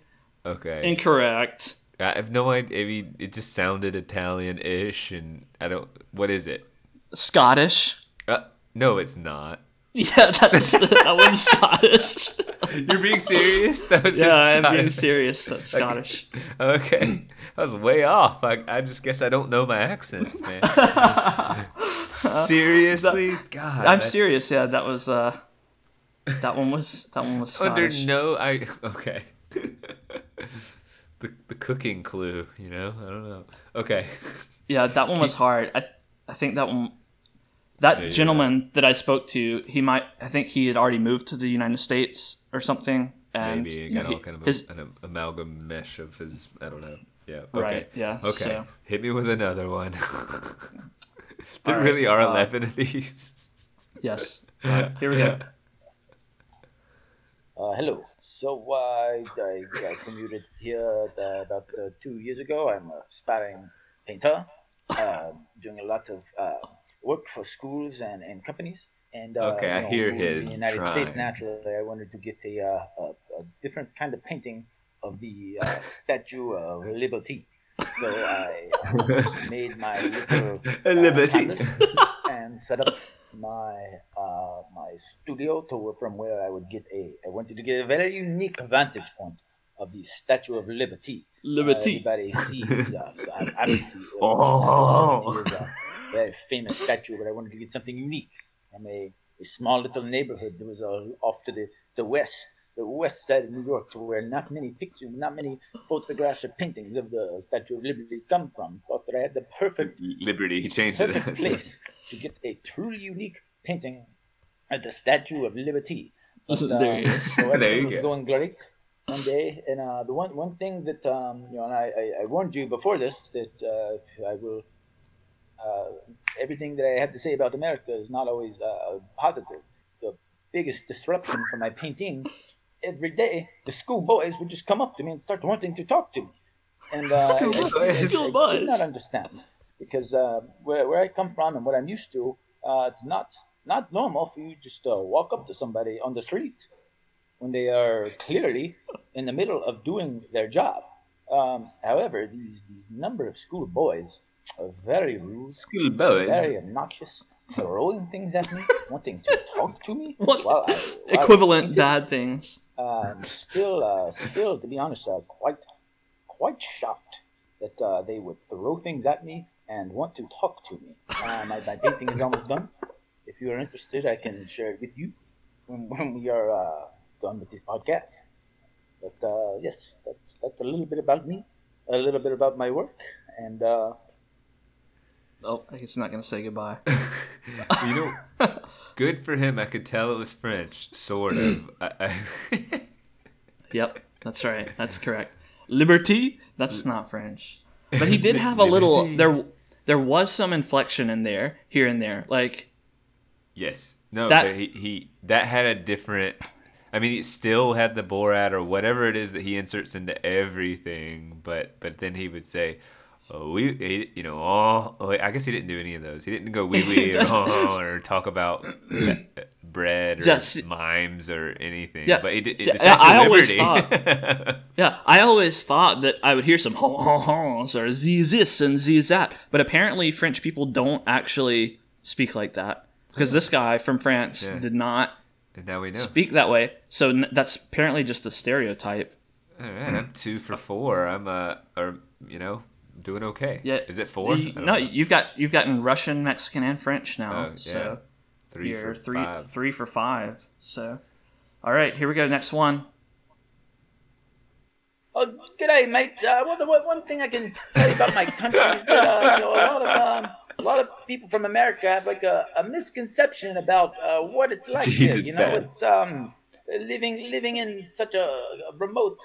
Okay. Incorrect. I have no idea. I mean, it just sounded Italian-ish, and I don't. What is it? Scottish. Uh, no, it's not. Yeah, that's that one's Scottish. You're being serious? That was yeah, just I'm being serious. That's Scottish. Okay, I was way off. I, I just guess I don't know my accents, man. Seriously, God, I'm that's- serious. Yeah, that was uh, that one was that one was Under no, I okay. the the cooking clue, you know. I don't know. Okay, Yeah, that one was hard. I I think that one. That Yeah, yeah. gentleman that I spoke to, he might. I think he had already moved to the United States or something. And maybe you know, got he- all kind of a, his, an amalgam mesh of his. I don't know. Yeah. Okay. Right, yeah, Okay. so- Hit me with another one. there All right, really are uh, eleven of these. yes. All right, here we go. Uh, hello. So I, I, I commuted here uh, about uh, two years ago. I'm a aspiring painter, uh, doing a lot of uh, work for schools and, and companies. And uh, Okay, I know, hear in the United trying. States, naturally, I wanted to get a, uh, a, a different kind of painting of the uh, Statue of Liberty. So I made my little Liberty. and set up my uh, my studio to from where I would get a I wanted to get a very unique vantage point of the Statue of Liberty. Liberty. Uh, everybody sees uh, I- obviously uh, Oh. Liberty is a very famous statue, but I wanted to get something unique from a, a small little neighborhood that was uh, off to the, the west, the west side of New York, to where not many pictures, not many photographs or paintings of the Statue of Liberty come from. Thought that I had the perfect Liberty. He changed it. perfect place to get a truly unique painting at the Statue of Liberty. But, There is. so There you was go. going great one day, and uh, the one one thing that um, you know, and I, I, I warned you before this that uh, I will. Uh, everything that I have to say about America is not always uh, positive. The biggest disruption for my painting every day, the schoolboys would just come up to me and start wanting to talk to me. And uh, I- I- I- I- I Schoolboys. did not understand. because uh, where, where I come from and what I'm used to, uh, it's not not normal for you just uh, walk up to somebody on the street when they are clearly in the middle of doing their job. Um, however, these these number of school boys are very rude, School boys. very obnoxious, throwing things at me, wanting to talk to me. What? while I- while Equivalent painted. bad things. Um, still, uh, still, to be honest, uh, quite, quite shocked that uh, they would throw things at me and want to talk to me. Uh, my, my painting is almost done. If you are interested, I can share it with you when, when we are uh, done with this podcast. But uh, yes, that's that's a little bit about me, a little bit about my work, and uh, Oh, he's not gonna say goodbye. you know, good for him. I could tell it was French, sort of. I, I, Yep, that's right. That's correct. Liberty. That's not French. But he did have a little. There, there was some inflection in there, here and there. Like yes, no, That- but he, he that had a different. I mean, he still had the Borat or whatever it is that he inserts into everything, but but then he would say, "Oh, we, you know, oh, oh, I guess he didn't do any of those. He didn't go wee wee or oh, or talk about bread or Just- mimes or anything. Yeah, but did. see, the I- I always Liberty. Yeah, I always thought that I would hear some ho ho ho's or z this and z that, but apparently French people don't actually speak like that because this guy from France Yeah. did not and now we know. speak that way. So n- that's apparently just a stereotype. All right, I'm two for four. I'm uh, or you know, doing okay. Yeah, is it four? You- no, know. you've got you've gotten Russian, Mexican, and French now. Oh, yeah. So three you're for three five. three for five. So, all right, here we go. Next one. Oh, g'day, mate. Uh, well, the one one thing I can tell you about my country is that uh, you know, a lot of um, a lot of people from America have like a, a misconception about uh, what it's like here. Jesus, You know, man. it's um living living in such a, a remote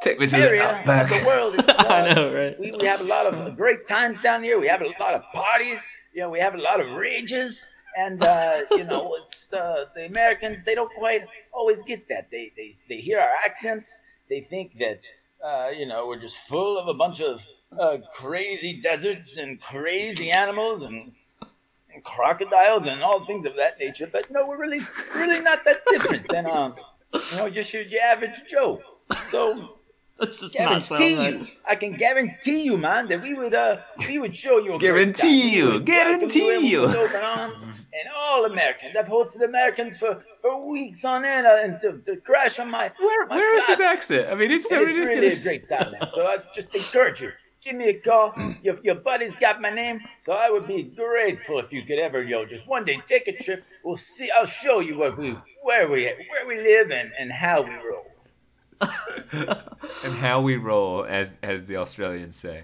Take me to the area of the world. Uh, I know, right? we, we have a lot of great times down here. We have a lot of parties. You know, we have a lot of rages. And, uh, you know, it's the, the Americans, they don't quite always get that. They, they, they hear our accents. They think that, uh, you know, we're just full of a bunch of uh, crazy deserts and crazy animals and, and crocodiles and all things of that nature. But no, we're really, really not that different than, um, you know, just your, your average Joe. So This does guarantee right. you, I can guarantee you, man, that we would uh we would show you a Guarantee you, guarantee you. with open arms, and all Americans. I've hosted Americans for, for weeks on end, uh, and to, to crash on my Where, my where is his accent? I mean, it's so And it's really a great time, man. So I just encourage you. Give me a call. Your, your buddy's got my name, so I would be grateful if you could ever, yo, just one day take a trip. We'll see. I'll show you what we, where we, where we live and, and how we roll. and how we roll, as as the Australians say.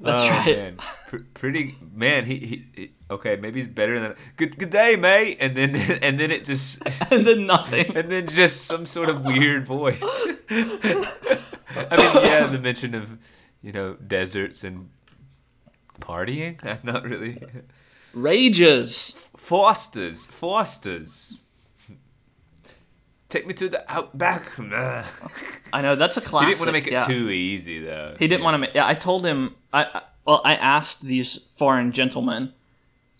That's Oh, right. Man. Pr- pretty man. He, he, he okay. Maybe he's better than good. Good day, mate. And then and then it just and then nothing. and then just some sort of weird voice. I mean, yeah, the mention of you know deserts and partying. I'm not really. Rages. Fosters, Fosters. Take me to the outback. I know that's a classic. He didn't want to make it yeah. too easy though. He didn't want to make. Yeah, I told him. I, I well, I asked these foreign gentlemen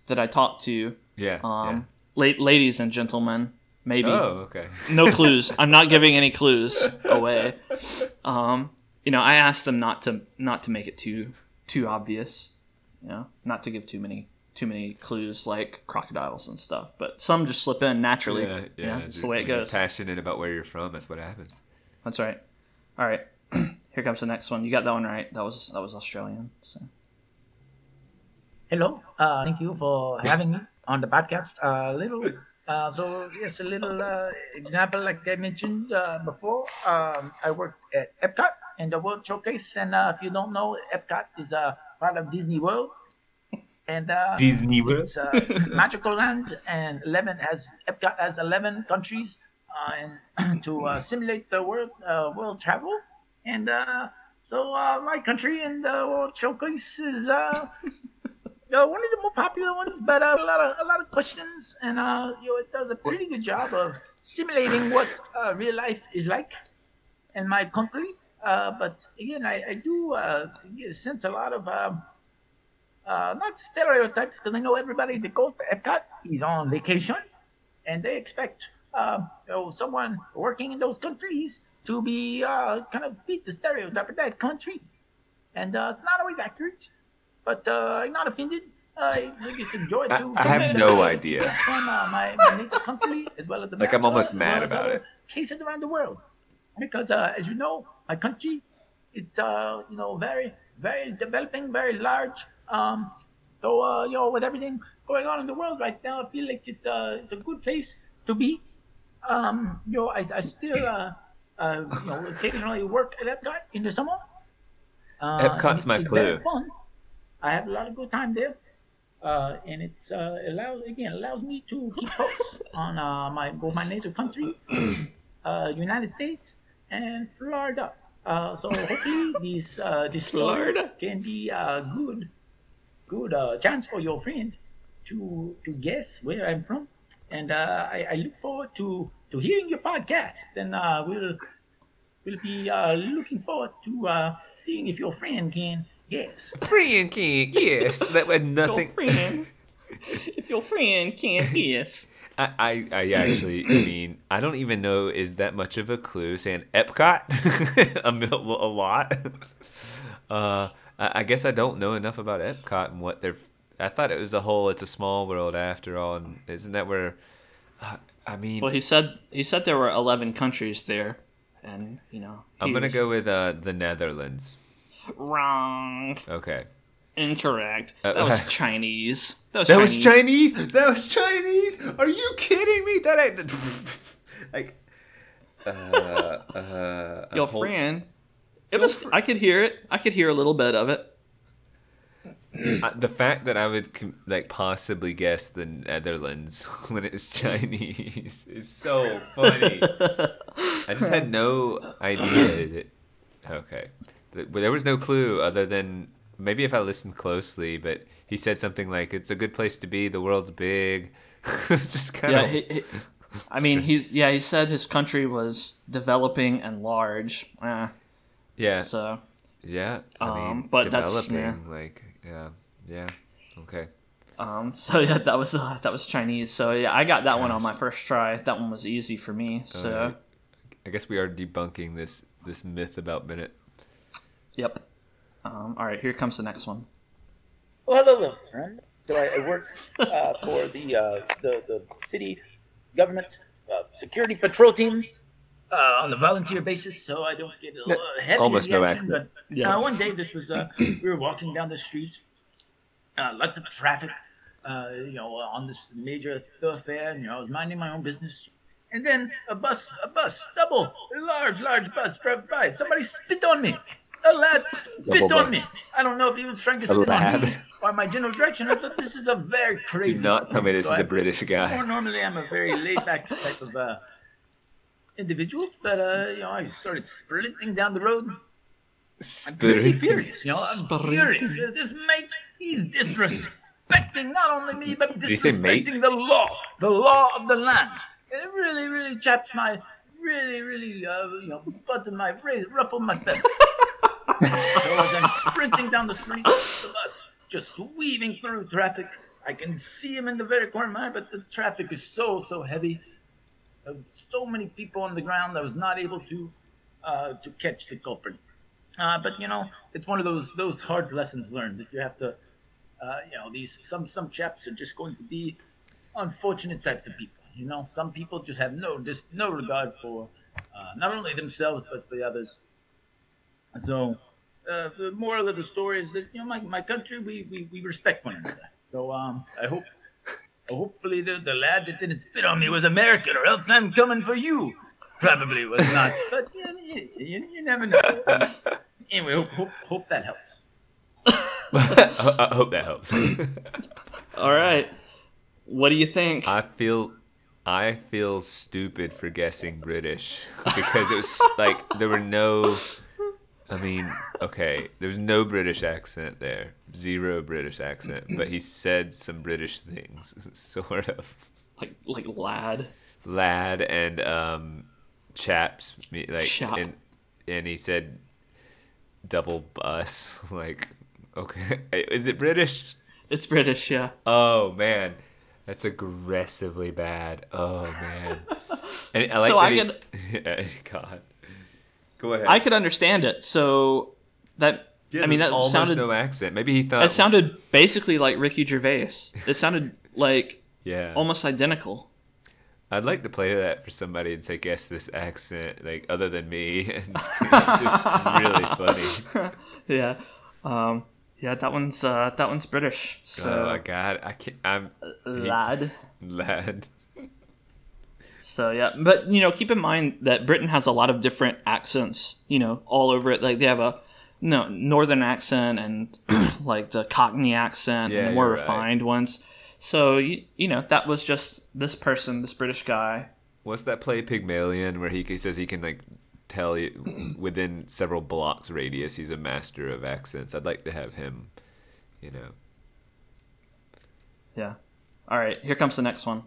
that I talked to, Yeah. um, la- ladies and gentlemen, maybe. Oh, okay. no clues. I'm not giving any clues away. Um, you know, I asked them not to not to make it too too obvious. You know, not to give too many too many clues like crocodiles and stuff. But some just slip in naturally. Yeah, yeah. it's the way it goes. Passionate about where you're from. That's what happens. That's right. All right. Here comes the next one. You got that one right. That was that was Australian. So. Hello. Uh, thank you for having me on the podcast. A little. Uh, so yes, a little uh, example, like I mentioned uh, before. Um, I worked at Epcot in the World Showcase, and uh, if you don't know, Epcot is a part of Disney World, and uh, Disney World. it's a magical land, and eleven has Epcot has eleven countries, uh, and to uh, simulate the world uh, world travel, and uh, so uh, my country in the World Showcase is uh, uh, one of the more popular ones, but uh, a lot of a lot of questions, and uh, you know, it does a pretty good job of simulating what uh, real life is like in my country. Uh, but again, I, I do uh, sense a lot of um, uh, not stereotypes, because I know everybody that goes to Epcot is on vacation, and they expect uh, you know, someone working in those countries to be uh, kind of fit the stereotype of that country, and uh, it's not always accurate. But uh, I'm not offended. Uh, it's, it's enjoy I- to I have no idea. from my, my native country as well as Like, I'm almost mad about it. Cases around the world, because uh, as you know, my country, it's uh, you know very very developing, very large. Um, so uh, you know with everything going on in the world right now, I feel like it's uh, it's a good place to be. Um, you know, I, I still uh, uh, you know occasionally work at Epcot in the summer. Uh, Epcot's my clue. Fun. I have a lot of good time there uh, and it's uh, allows again allows me to keep posts on uh, my both my native country, uh, United States, and Florida. Uh, so hopefully this uh, this Florida? can be a good good uh, chance for your friend to to guess where I'm from, and uh, I, I look forward to to hearing your podcast, and uh, we'll we'll be uh, looking forward to uh, seeing if your friend can guess. Friend can guess That was nothing. Your friend, if your friend can't guess. I, I, actually, I mean, I don't even know is that much of a clue saying Epcot a, a lot. Uh, I, I guess I don't know enough about Epcot and what they're. I thought it was a whole. It's a small world after all, and isn't that where? Uh, I mean, Well, he said he said there were eleven countries there, and you know. I'm gonna was go with uh, the Netherlands. wrong. Okay. Incorrect. Uh, That was Chinese. That was That Chinese. was Chinese. That was Chinese. Are you kidding me? That ain't like. Uh, uh, Your hold- friend. It was. I could hear it. I could hear a little bit of it. Uh, the fact that I would like possibly guess the Netherlands when it was Chinese is so funny. I just had no idea. That, okay, there was no clue other than maybe if I listened closely. But he said something like, "It's a good place to be. The world's big." just kind Yeah. of He, he, I mean, he's yeah. He said his country was developing and large. Eh, yeah, so yeah. I Um, mean, but that's- developing like yeah, yeah. Okay. um. So yeah, that was uh, that was Chinese. So yeah, I got that one on my first try. That one was easy for me. So Alright. I guess we are debunking this this myth about Bennett. yep. Um. All right. Here comes the next one. Well, hello, little friend. So I, I work uh, for the, uh, the the city government uh, security patrol team uh, on a volunteer basis, so I don't get a little heavy Almost in no action. But Yeah. uh, one day, this was uh, we were walking down the street, uh, lots of traffic, uh, you know, on this major thoroughfare. And, you know, I was minding my own business, and then a bus, a bus, double, large, large bus drove by. Somebody spit on me. A lad spit on me. I don't know if he was trying to spit on me or my general direction. I thought this is a very crazy. Do not tell me this. So is a I- British More guy. normally, I'm a very laid back type of uh, individual, but uh, you know, I started sprinting down the road. I'm pretty furious, you know. I'm Sprinting. furious. This mate, he's disrespecting not only me, but Did he say mate? disrespecting the law, the law of the land. And it really, really chaps my, really, really, uh, you know, button my, ruffled my feathers. So as I'm sprinting down the street, the bus just weaving through traffic. I can see him in the very corner of my eye, but the traffic is so, so heavy. So many people on the ground, I was not able to uh, to catch the culprit. Uh, but you know, it's one of those those hard lessons learned that you have to, uh, you know, these some some chaps are just going to be unfortunate types of people. You know, some people just have no just no regard for uh, not only themselves but the others. So, uh, the moral of the story is that you know my, my country we, we, we respect one another. So um, I hope hopefully the, the lad that didn't spit on me was American, or else I'm coming for you. Probably was not, but you, you, you, you never know. Anyway, hope, hope, hope that helps. I, I hope that helps. All right. What do you think? I feel I feel stupid for guessing British because it was like there were no I mean, okay, there's no British accent there. Zero British accent, but he said some British things sort of. like like lad. Lad and um chaps like Chap. and and he said double bus like Okay. Is it British? It's British, yeah. Oh man, that's aggressively bad. Oh man. And I like So I he- Yeah, God. Go ahead. I could understand it. So that Yeah, I mean that almost sounded no accent. Maybe he thought it sounded basically like Ricky Gervais. It sounded like Yeah. almost identical. I'd like to play that for somebody and say, guess this accent, like other than me, and just really funny. Yeah. Um, yeah, that one's uh, that one's British. So oh my god, I can't. I'm lad. lad. So yeah, but you know, keep in mind that Britain has a lot of different accents. You know, all over it. Like they have a you no northern accent and like the Cockney accent Yeah, and the more you're right. refined ones. So you, you know that was just this person, this British guy. What's that play Pygmalion where he, he says he can like tell you within several blocks radius he's a master of accents. I'd like to have him, you know. Yeah. All right, here comes the next one.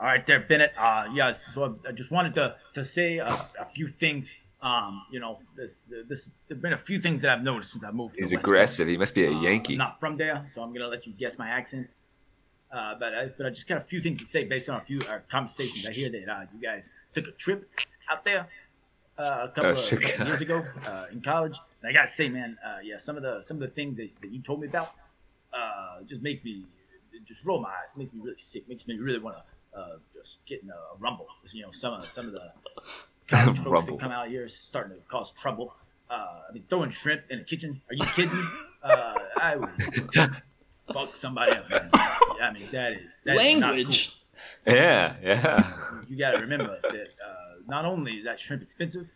All right, there, Bennett. Uh, yes. So I just wanted to to say a, a few things. Um, you know, this this there've been a few things that I've noticed since I moved. to He's West aggressive. He must be a Uh, Yankee. I'm not from there, so I'm gonna let you guess my accent. Uh, but I, but I just got a few things to say based on a few uh, conversations. I hear that uh, you guys took a trip out there uh, a couple Oh, of years ago uh, in college, and I gotta say, man, uh, yeah, some of the some of the things that, that you told me about uh, just makes me just roll my eyes, makes me really sick, makes me really want to uh, just getting a, a rumble. You know, some of some of the college folks Rumble. that come out here is starting to cause trouble. Uh, I mean, throwing shrimp in a kitchen. Are you kidding me? Uh, I would fuck somebody up. Man. I mean, that is that is not Language. Yeah, yeah. You got to remember that uh, not only is that shrimp expensive,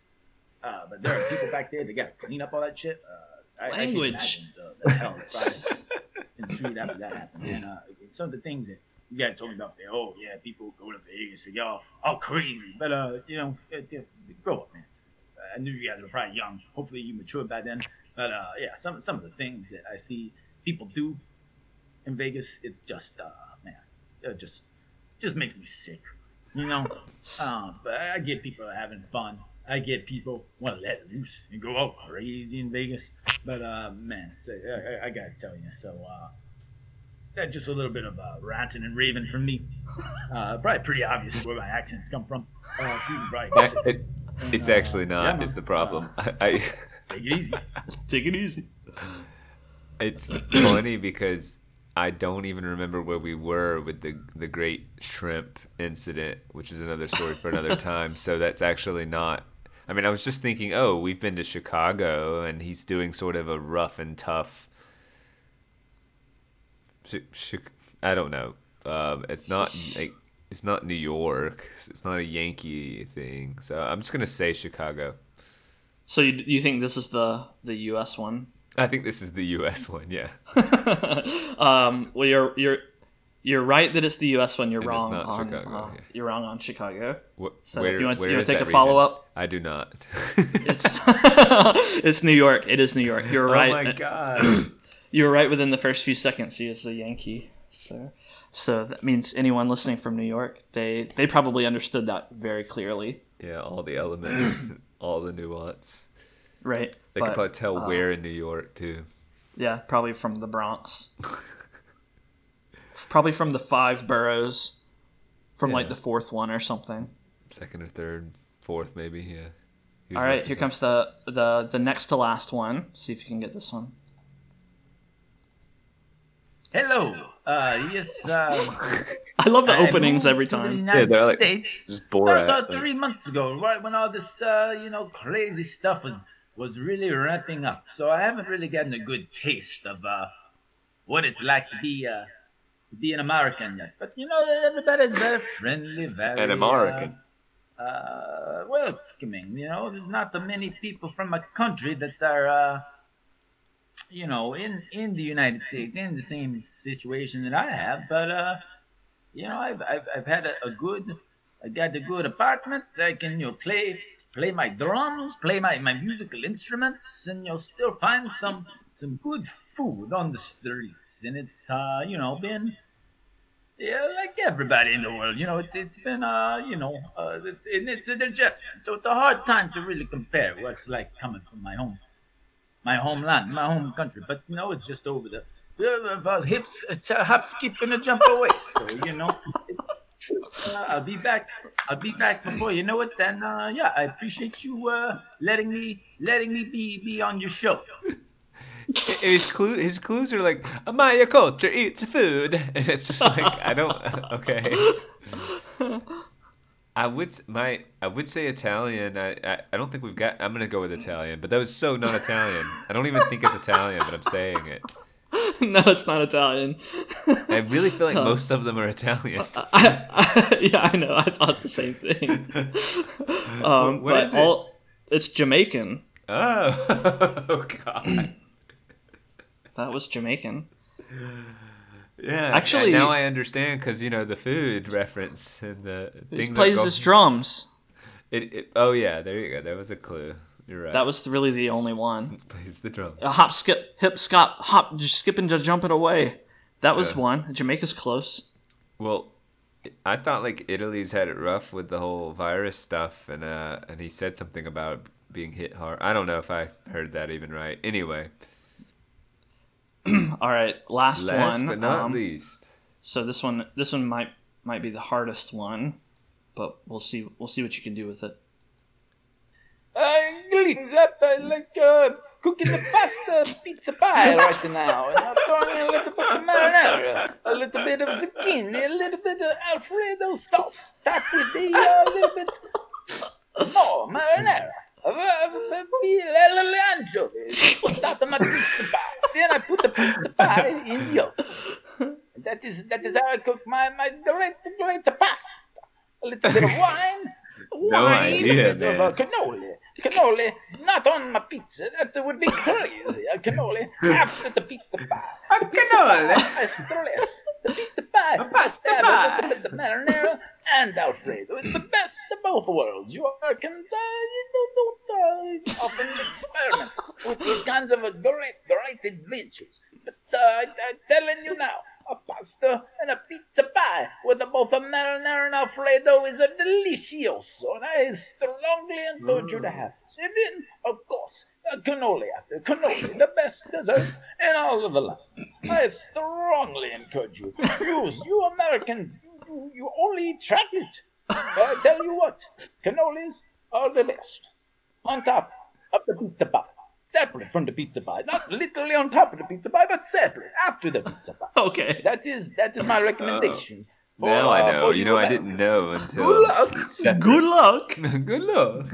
uh, but there are people back there that got to clean up all that shit. Uh, I, I can't Language. imagine the, the hell that probably ensued after that happened. And uh, some of the things that you guys told me about. Oh yeah, people go to Vegas and y'all all crazy, but uh, you know, grow up, man. I knew you guys were probably young. Hopefully, you matured by then. But uh, yeah, some some of the things that I see people do in Vegas, it's just uh, man, it just just makes me sick. You know, um, but I I get people having fun. I get people want to let loose and go all crazy in Vegas. But uh, man, so, I, I, I gotta tell you, so uh, that's just a little bit of uh, ranting and raving from me. Uh, probably pretty obvious where my accents come from. Uh, you can probably guess That- it. it- it's uh, actually not. man. is the problem. I, Take it easy. Take it easy. it's funny because I don't even remember where we were with the the great shrimp incident, which is another story for another time. So that's actually not. I mean, I was just thinking, oh, we've been to Chicago, and he's doing sort of a rough and tough. I don't know. Um, it's not like it's not New York. It's not a Yankee thing. So I'm just gonna say Chicago. So you, you think this is the the U.S. one? I think this is the U.S. one. Yeah. Um, well, you're you're you're right that it's the U.S. one. You're And wrong on Chicago, uh, yeah. you're wrong on Chicago. Wh- So where, do you want- wanna take a follow-up? I do not. It's it's New York. It is New York. You're right. Oh my god. You were right within the first few seconds. He is a Yankee. So so that means anyone listening from New York, they they probably understood that very clearly, yeah, all the elements, all the nuance. right? They But, could probably tell uh, where in New York too. Yeah, probably from the Bronx. probably from the five boroughs, from like the fourth one or something. Second or third, fourth maybe. Yeah. All right, here comes the the the next to last one. See if you can get this one. Hello. Uh, yes. Uh, I love the I openings moved every to the time. United they're like- States. Just Borat. about like- three months ago, right when all this, uh, you know, crazy stuff was was really ramping up. So I haven't really gotten a good taste of uh, what it's like to be uh, to be an American yet. But you know, everybody's very friendly, very An American. Uh, uh, welcoming. You know, there's not that many people from a country that are. Uh, you know, in in the United States, in the same situation that I have, but uh, you know, I've I've, I've had a, a good, I got a good apartment. I can you know play play my drums, play my, my musical instruments, and you'll still find some some good food on the streets. And it's uh, you know, been yeah, like everybody in the world, you know, it's it's been uh, you know, uh, it's it's an adjustment. So it's a hard time to really compare what's like coming from my home my homeland, my home country. But you know, it's just over the uh, hips, it's a hop, skip, and a jump away. So you know, uh, I'll be back. I'll be back before you know it. Then uh, yeah, I appreciate you uh, letting me letting me be be on your show. his clue his clues are like Amaya culture eats food and it's just like I don't okay I would my I would say Italian I, I I don't think we've got I'm gonna go with Italian but that was so not Italian I don't even think it's Italian but I'm saying it no, it's not Italian. I really feel like most of them are Italian I, I, yeah, I know. I thought the same thing. Um, What but is it? all it's Jamaican. oh oh god That was Jamaican. Yeah Actually- now I understand because you know the food reference and the He plays his drums. it, it oh yeah there you go that was a clue you're right That was really the only one. plays the drum A hop, skip, hip, skop, hop, just skipping, jumping away. That was Yeah. one. Jamaica's close. Well, I thought like Italy's had it rough with the whole virus stuff, and uh, and he said something about being hit hard. I don't know if I heard that even right. Anyway, All right, last, last one. but not um, least, So this one, this one might might be the hardest one, but we'll see. We'll see what you can do with it. I cleans up I like uh, cooking the pasta pizza pie right now. And I'm throwing in a little bit of marinara, a little bit of zucchini, a little bit of Alfredo sauce, that with the a little bit more marinara. A little anchovies put out my pizza pie. Then I put the pizza pie in the oven. That is that is how I cook my my great great pasta. A little bit of wine. No wine, idea, a bit of uh, cannoli. Cannoli, not on my pizza. That would be crazy. A cannoli after the pizza pie. A cannoli? I stress. The pizza pie. A pasta pie. Bit marinara and Alfredo. It's the best of both worlds. You Americans, uh, you don't, don't uh, often experiment with these kinds of great, great adventures. But uh, I, I'm telling you now, a pasta and a pizza pie with a, both a marinara and Alfredo is a delicioso, and I strongly encourage you to mm. have this. And then, of course, a cannoli after cannoli, the best dessert in all of the land. I strongly encourage you. You, you Americans, you, you, you only eat chocolate. I tell you what, cannolis are the best. On top of the pizza pie. Separate from the pizza pie. Not literally on top of the pizza pie, but separate after the pizza pie. Okay. That is that is my recommendation. for, now I uh, know. for You know, I didn't know until Good luck. separate. Good luck. Good luck.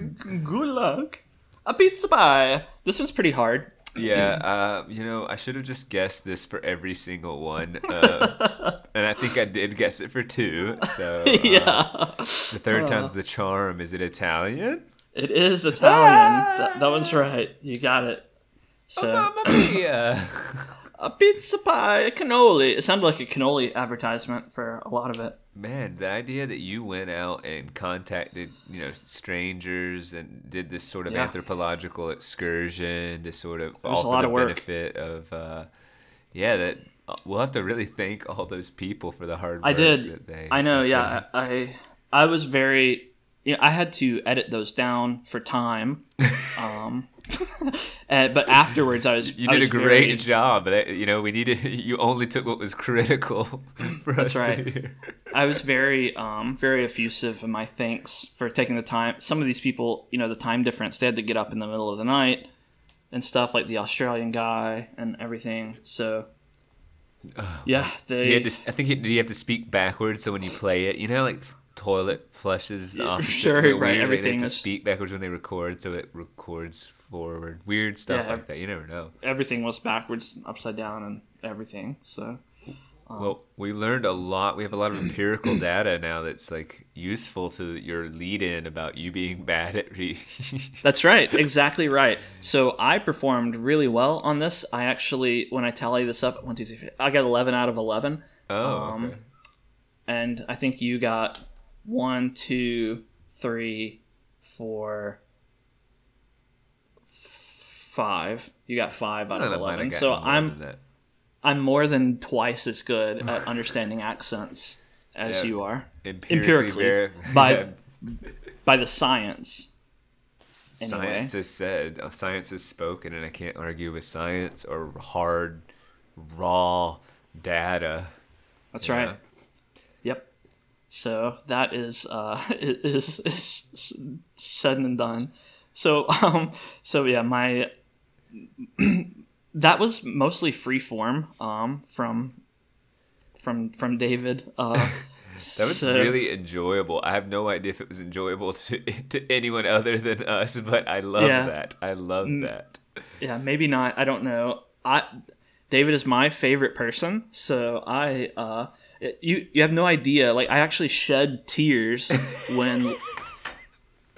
Good luck. A pizza pie. This one's pretty hard. Yeah, uh, you know, I should have just guessed this for every single one, uh, and I think I did guess it for two. So uh, yeah. the third time's the charm. Is it Italian? It is Italian. that, that one's right. You got it. So Mamma mia! a pizza pie, a cannoli. It sounded like a cannoli advertisement for a lot of it. Man, the idea that you went out and contacted, you know, strangers and did this sort of Yeah. anthropological excursion to sort of all for the of benefit of, uh, yeah, that uh, we'll have to really thank all those people for the hard work. I did. That they I know. Yeah. I, I I was very. You know, I had to edit those down for time. Um, and, but afterwards, I was. You did a great very- job. You know, we needed. You only took what was critical for us That's right. to hear. I was very, um, very effusive in my thanks for taking the time. Some of these people, you know, the time difference, they had to get up in the middle of the night and stuff, like the Australian guy and everything. So, yeah, He they. to, I think he, did he have to speak backwards so when you play it, you know, like toilet flushes off. sure, right, everything to speak backwards when they record, so it records forward. Weird stuff Yeah. like that. You never know. everything was backwards, upside down, and everything. So, Well, we learned a lot. We have a lot of empirical data now that's like useful to your lead-in about you being bad at re. That's right, exactly right. So I performed really well on this. I actually, when I tally this up, one, two, three, four, I got eleven out of eleven, oh, Um, okay. and I think you got one, two, three, four, five. You got five out of eleven. So I'm. I'm more than twice as good at understanding accents as Yeah. you are empirically, empirically, by by the science. anyway. Science has said, uh, science has spoken, and I can't argue with science or hard, raw data. That's right. So that is uh is, is said and done. So um so yeah, my that was mostly free form um from from from David. Uh That was so- really enjoyable. I have no idea if it was enjoyable to to anyone other than us, but I love Yeah. that. I love that. yeah, maybe not. I don't know. I David is my favorite person, so I uh you you have no idea. Like I actually shed tears when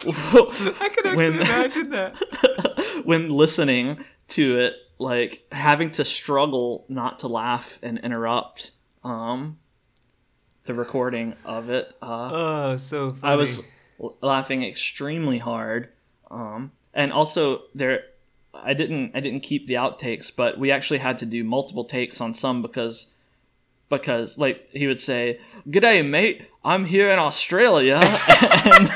I can actually When- imagine that. when listening to it, like having to struggle not to laugh and interrupt um the recording of it. Uh Oh, so funny. I was l- laughing extremely hard. Um, and also there, I didn't I didn't keep the outtakes, but we actually had to do multiple takes on some because because like he would say, "G'day, mate. I'm here in Australia." and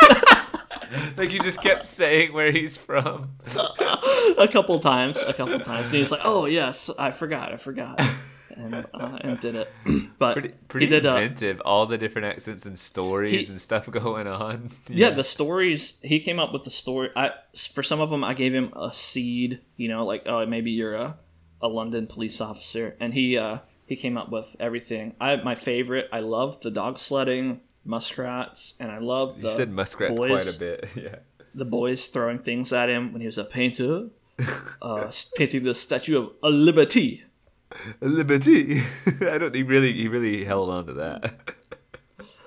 like you just kept saying where he's from. a couple times, a couple times, and he was like, "Oh yes, I forgot, I forgot," and uh, and did it. But Pretty, pretty he did. Uh, inventive. All the different accents and stories He- and stuff going on. yeah the stories he came up with the story i for some of them i gave him a seed you know like oh maybe you're a, a london police officer and he uh he came up with everything i my favorite i love the dog sledding muskrats and i love the You said muskrats boys, quite a bit. Yeah. the boys throwing things at him when he was a painter uh painting the statue of a liberty Liberty. I don't. He really. He really held on to that.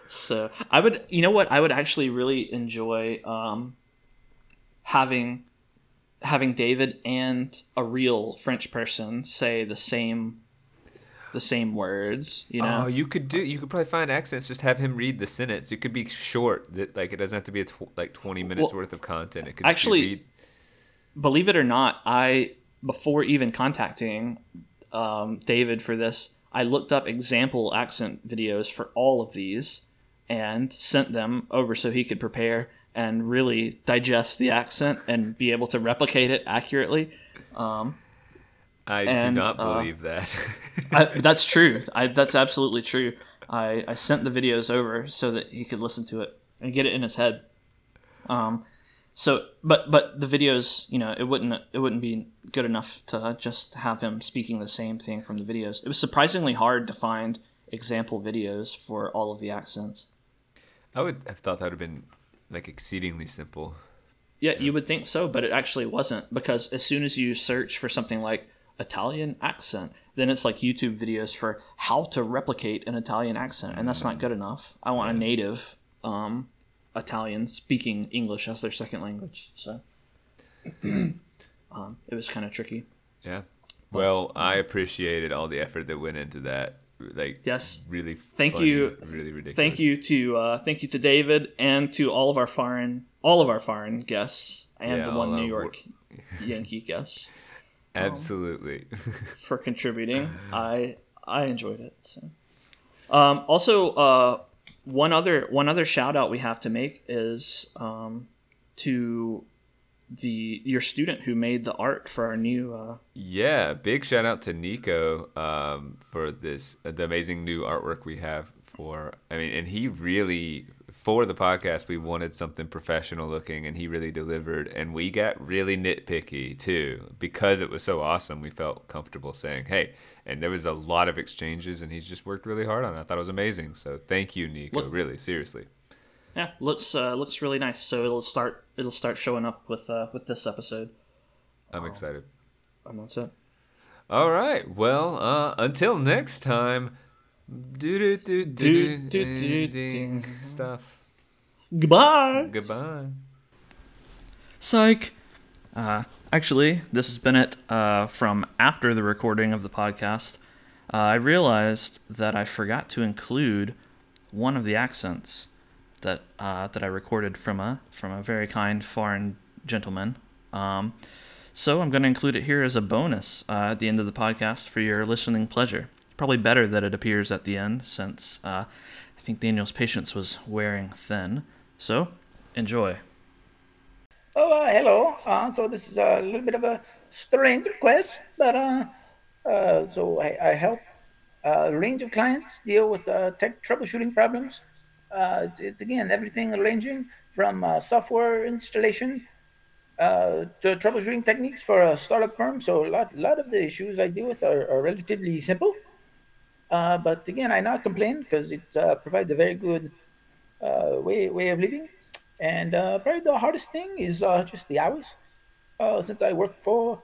So I would, you know what, I would actually really enjoy um, having having David and a real French person say the same the same words. You know, Oh, you could do. You could probably find accents. Just have him read the sentence. It could be short. That like it doesn't have to be a tw- like twenty minutes Well, worth of content. It could just actually- be believe it or not, I before even contacting um, David for this, I looked up example accent videos for all of these and sent them over so he could prepare and really digest the accent and be able to replicate it accurately. Um, I do and, not uh, believe that. I, that's true. I, that's absolutely true. I, I sent the videos over so that he could listen to it and get it in his head. Um, so, but but the videos, you know, it wouldn't it wouldn't be good enough to just have him speaking the same thing from the videos. It was surprisingly hard to find example videos for all of the accents. I would have thought that would have been like exceedingly simple. Yeah, you would think so, but it actually wasn't because as soon as you search for something like Italian accent, then it's like YouTube videos for how to replicate an Italian accent, and that's not good enough. I want a native um, Italian speaking English as their second language. So um, it was kind of tricky. Yeah. Well, I appreciated all the effort that went into that. Like, Yes. really. Thank funny, you. Really ridiculous. Thank you to uh, thank you to David and to all of our foreign all of our foreign guests and Yeah, the one New York Yankee guest. Absolutely. for contributing. I I enjoyed it. So. Um, also, uh, one other one other shout out we have to make is um, to the your student who made the art for our new. Uh, Yeah, big shout out to Nico um, for this the amazing new artwork we have for. I mean, and he really for the podcast we wanted something professional looking, and he really delivered. And we got really nitpicky too because it was so awesome. We felt comfortable saying, "Hey," and there was a lot of exchanges, and he's just worked really hard on it. I thought it was amazing. So thank you, Nico. Look- really, seriously. yeah, looks uh, looks really nice. So it'll start it'll start showing up with uh, with this episode. I'm excited. And that's it. All right. Well, uh, until next time. Do do do do Do, stuff. Goodbye. Goodbye. Psych. Uh, actually, this has been it uh, from after the recording of the podcast. Uh, I realized that I forgot to include one of the accents that uh, that I recorded from a from a very kind foreign gentleman. Um, so I'm going to include it here as a bonus uh, at the end of the podcast for your listening pleasure. Probably better that it appears at the end since uh, I think Daniel's patience was wearing thin. So enjoy. Oh, uh, hello. Uh, so this is a little bit of a strange request, but uh, uh, so I, I help a range of clients deal with uh, tech troubleshooting problems. Uh, it's, it's again everything ranging from uh, software installation uh, to troubleshooting techniques for a startup firm. So a lot, lot of the issues I deal with are, are relatively simple. Uh, but again, I not complain because it uh, provides a very good uh, way way of living. And uh, probably the hardest thing is uh, just the hours. Since I work for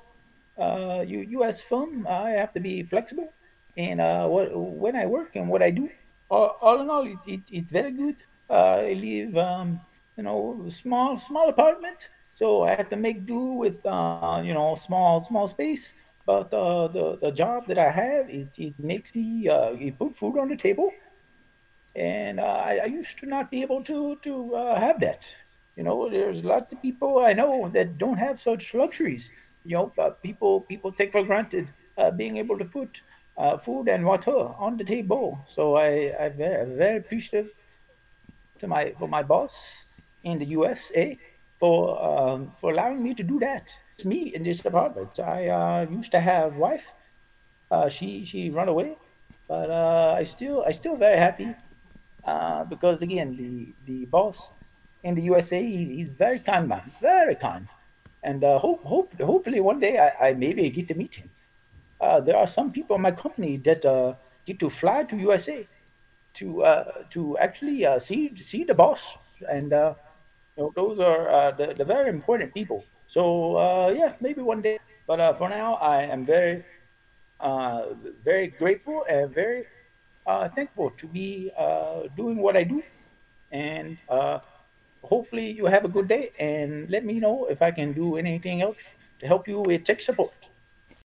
uh, U.S. firm, I have to be flexible in what when I work and what I do. All, all in all, it, it, it's very good. I live, um, you know, small small apartment, so I have to make do with you know small small space. But uh, the the job that I have is it makes me uh, put food on the table and uh, I, I used to not be able to to uh, have that. You know, there's lots of people I know that don't have such luxuries. You know, people people take for granted uh, being able to put uh, food and water on the table. So I I'm very, very appreciative to my for my boss in the USA for um, for allowing me to do that. Me in this apartment. I uh, used to have wife. Uh, she she run away, but uh, I still I still very happy uh, because again, the the boss in the USA, he, he's very kind man, very kind, and uh, hope hope hopefully one day I, I maybe get to meet him. Uh, there are some people in my company that get to fly to USA to to actually see see the boss, and you know, those are the, the very important people. So uh, yeah, maybe one day. But uh, for now, I am very uh, very grateful and very uh, thankful to be uh, doing what I do. And uh, hopefully, you have a good day. And let me know if I can do anything else to help you with tech support.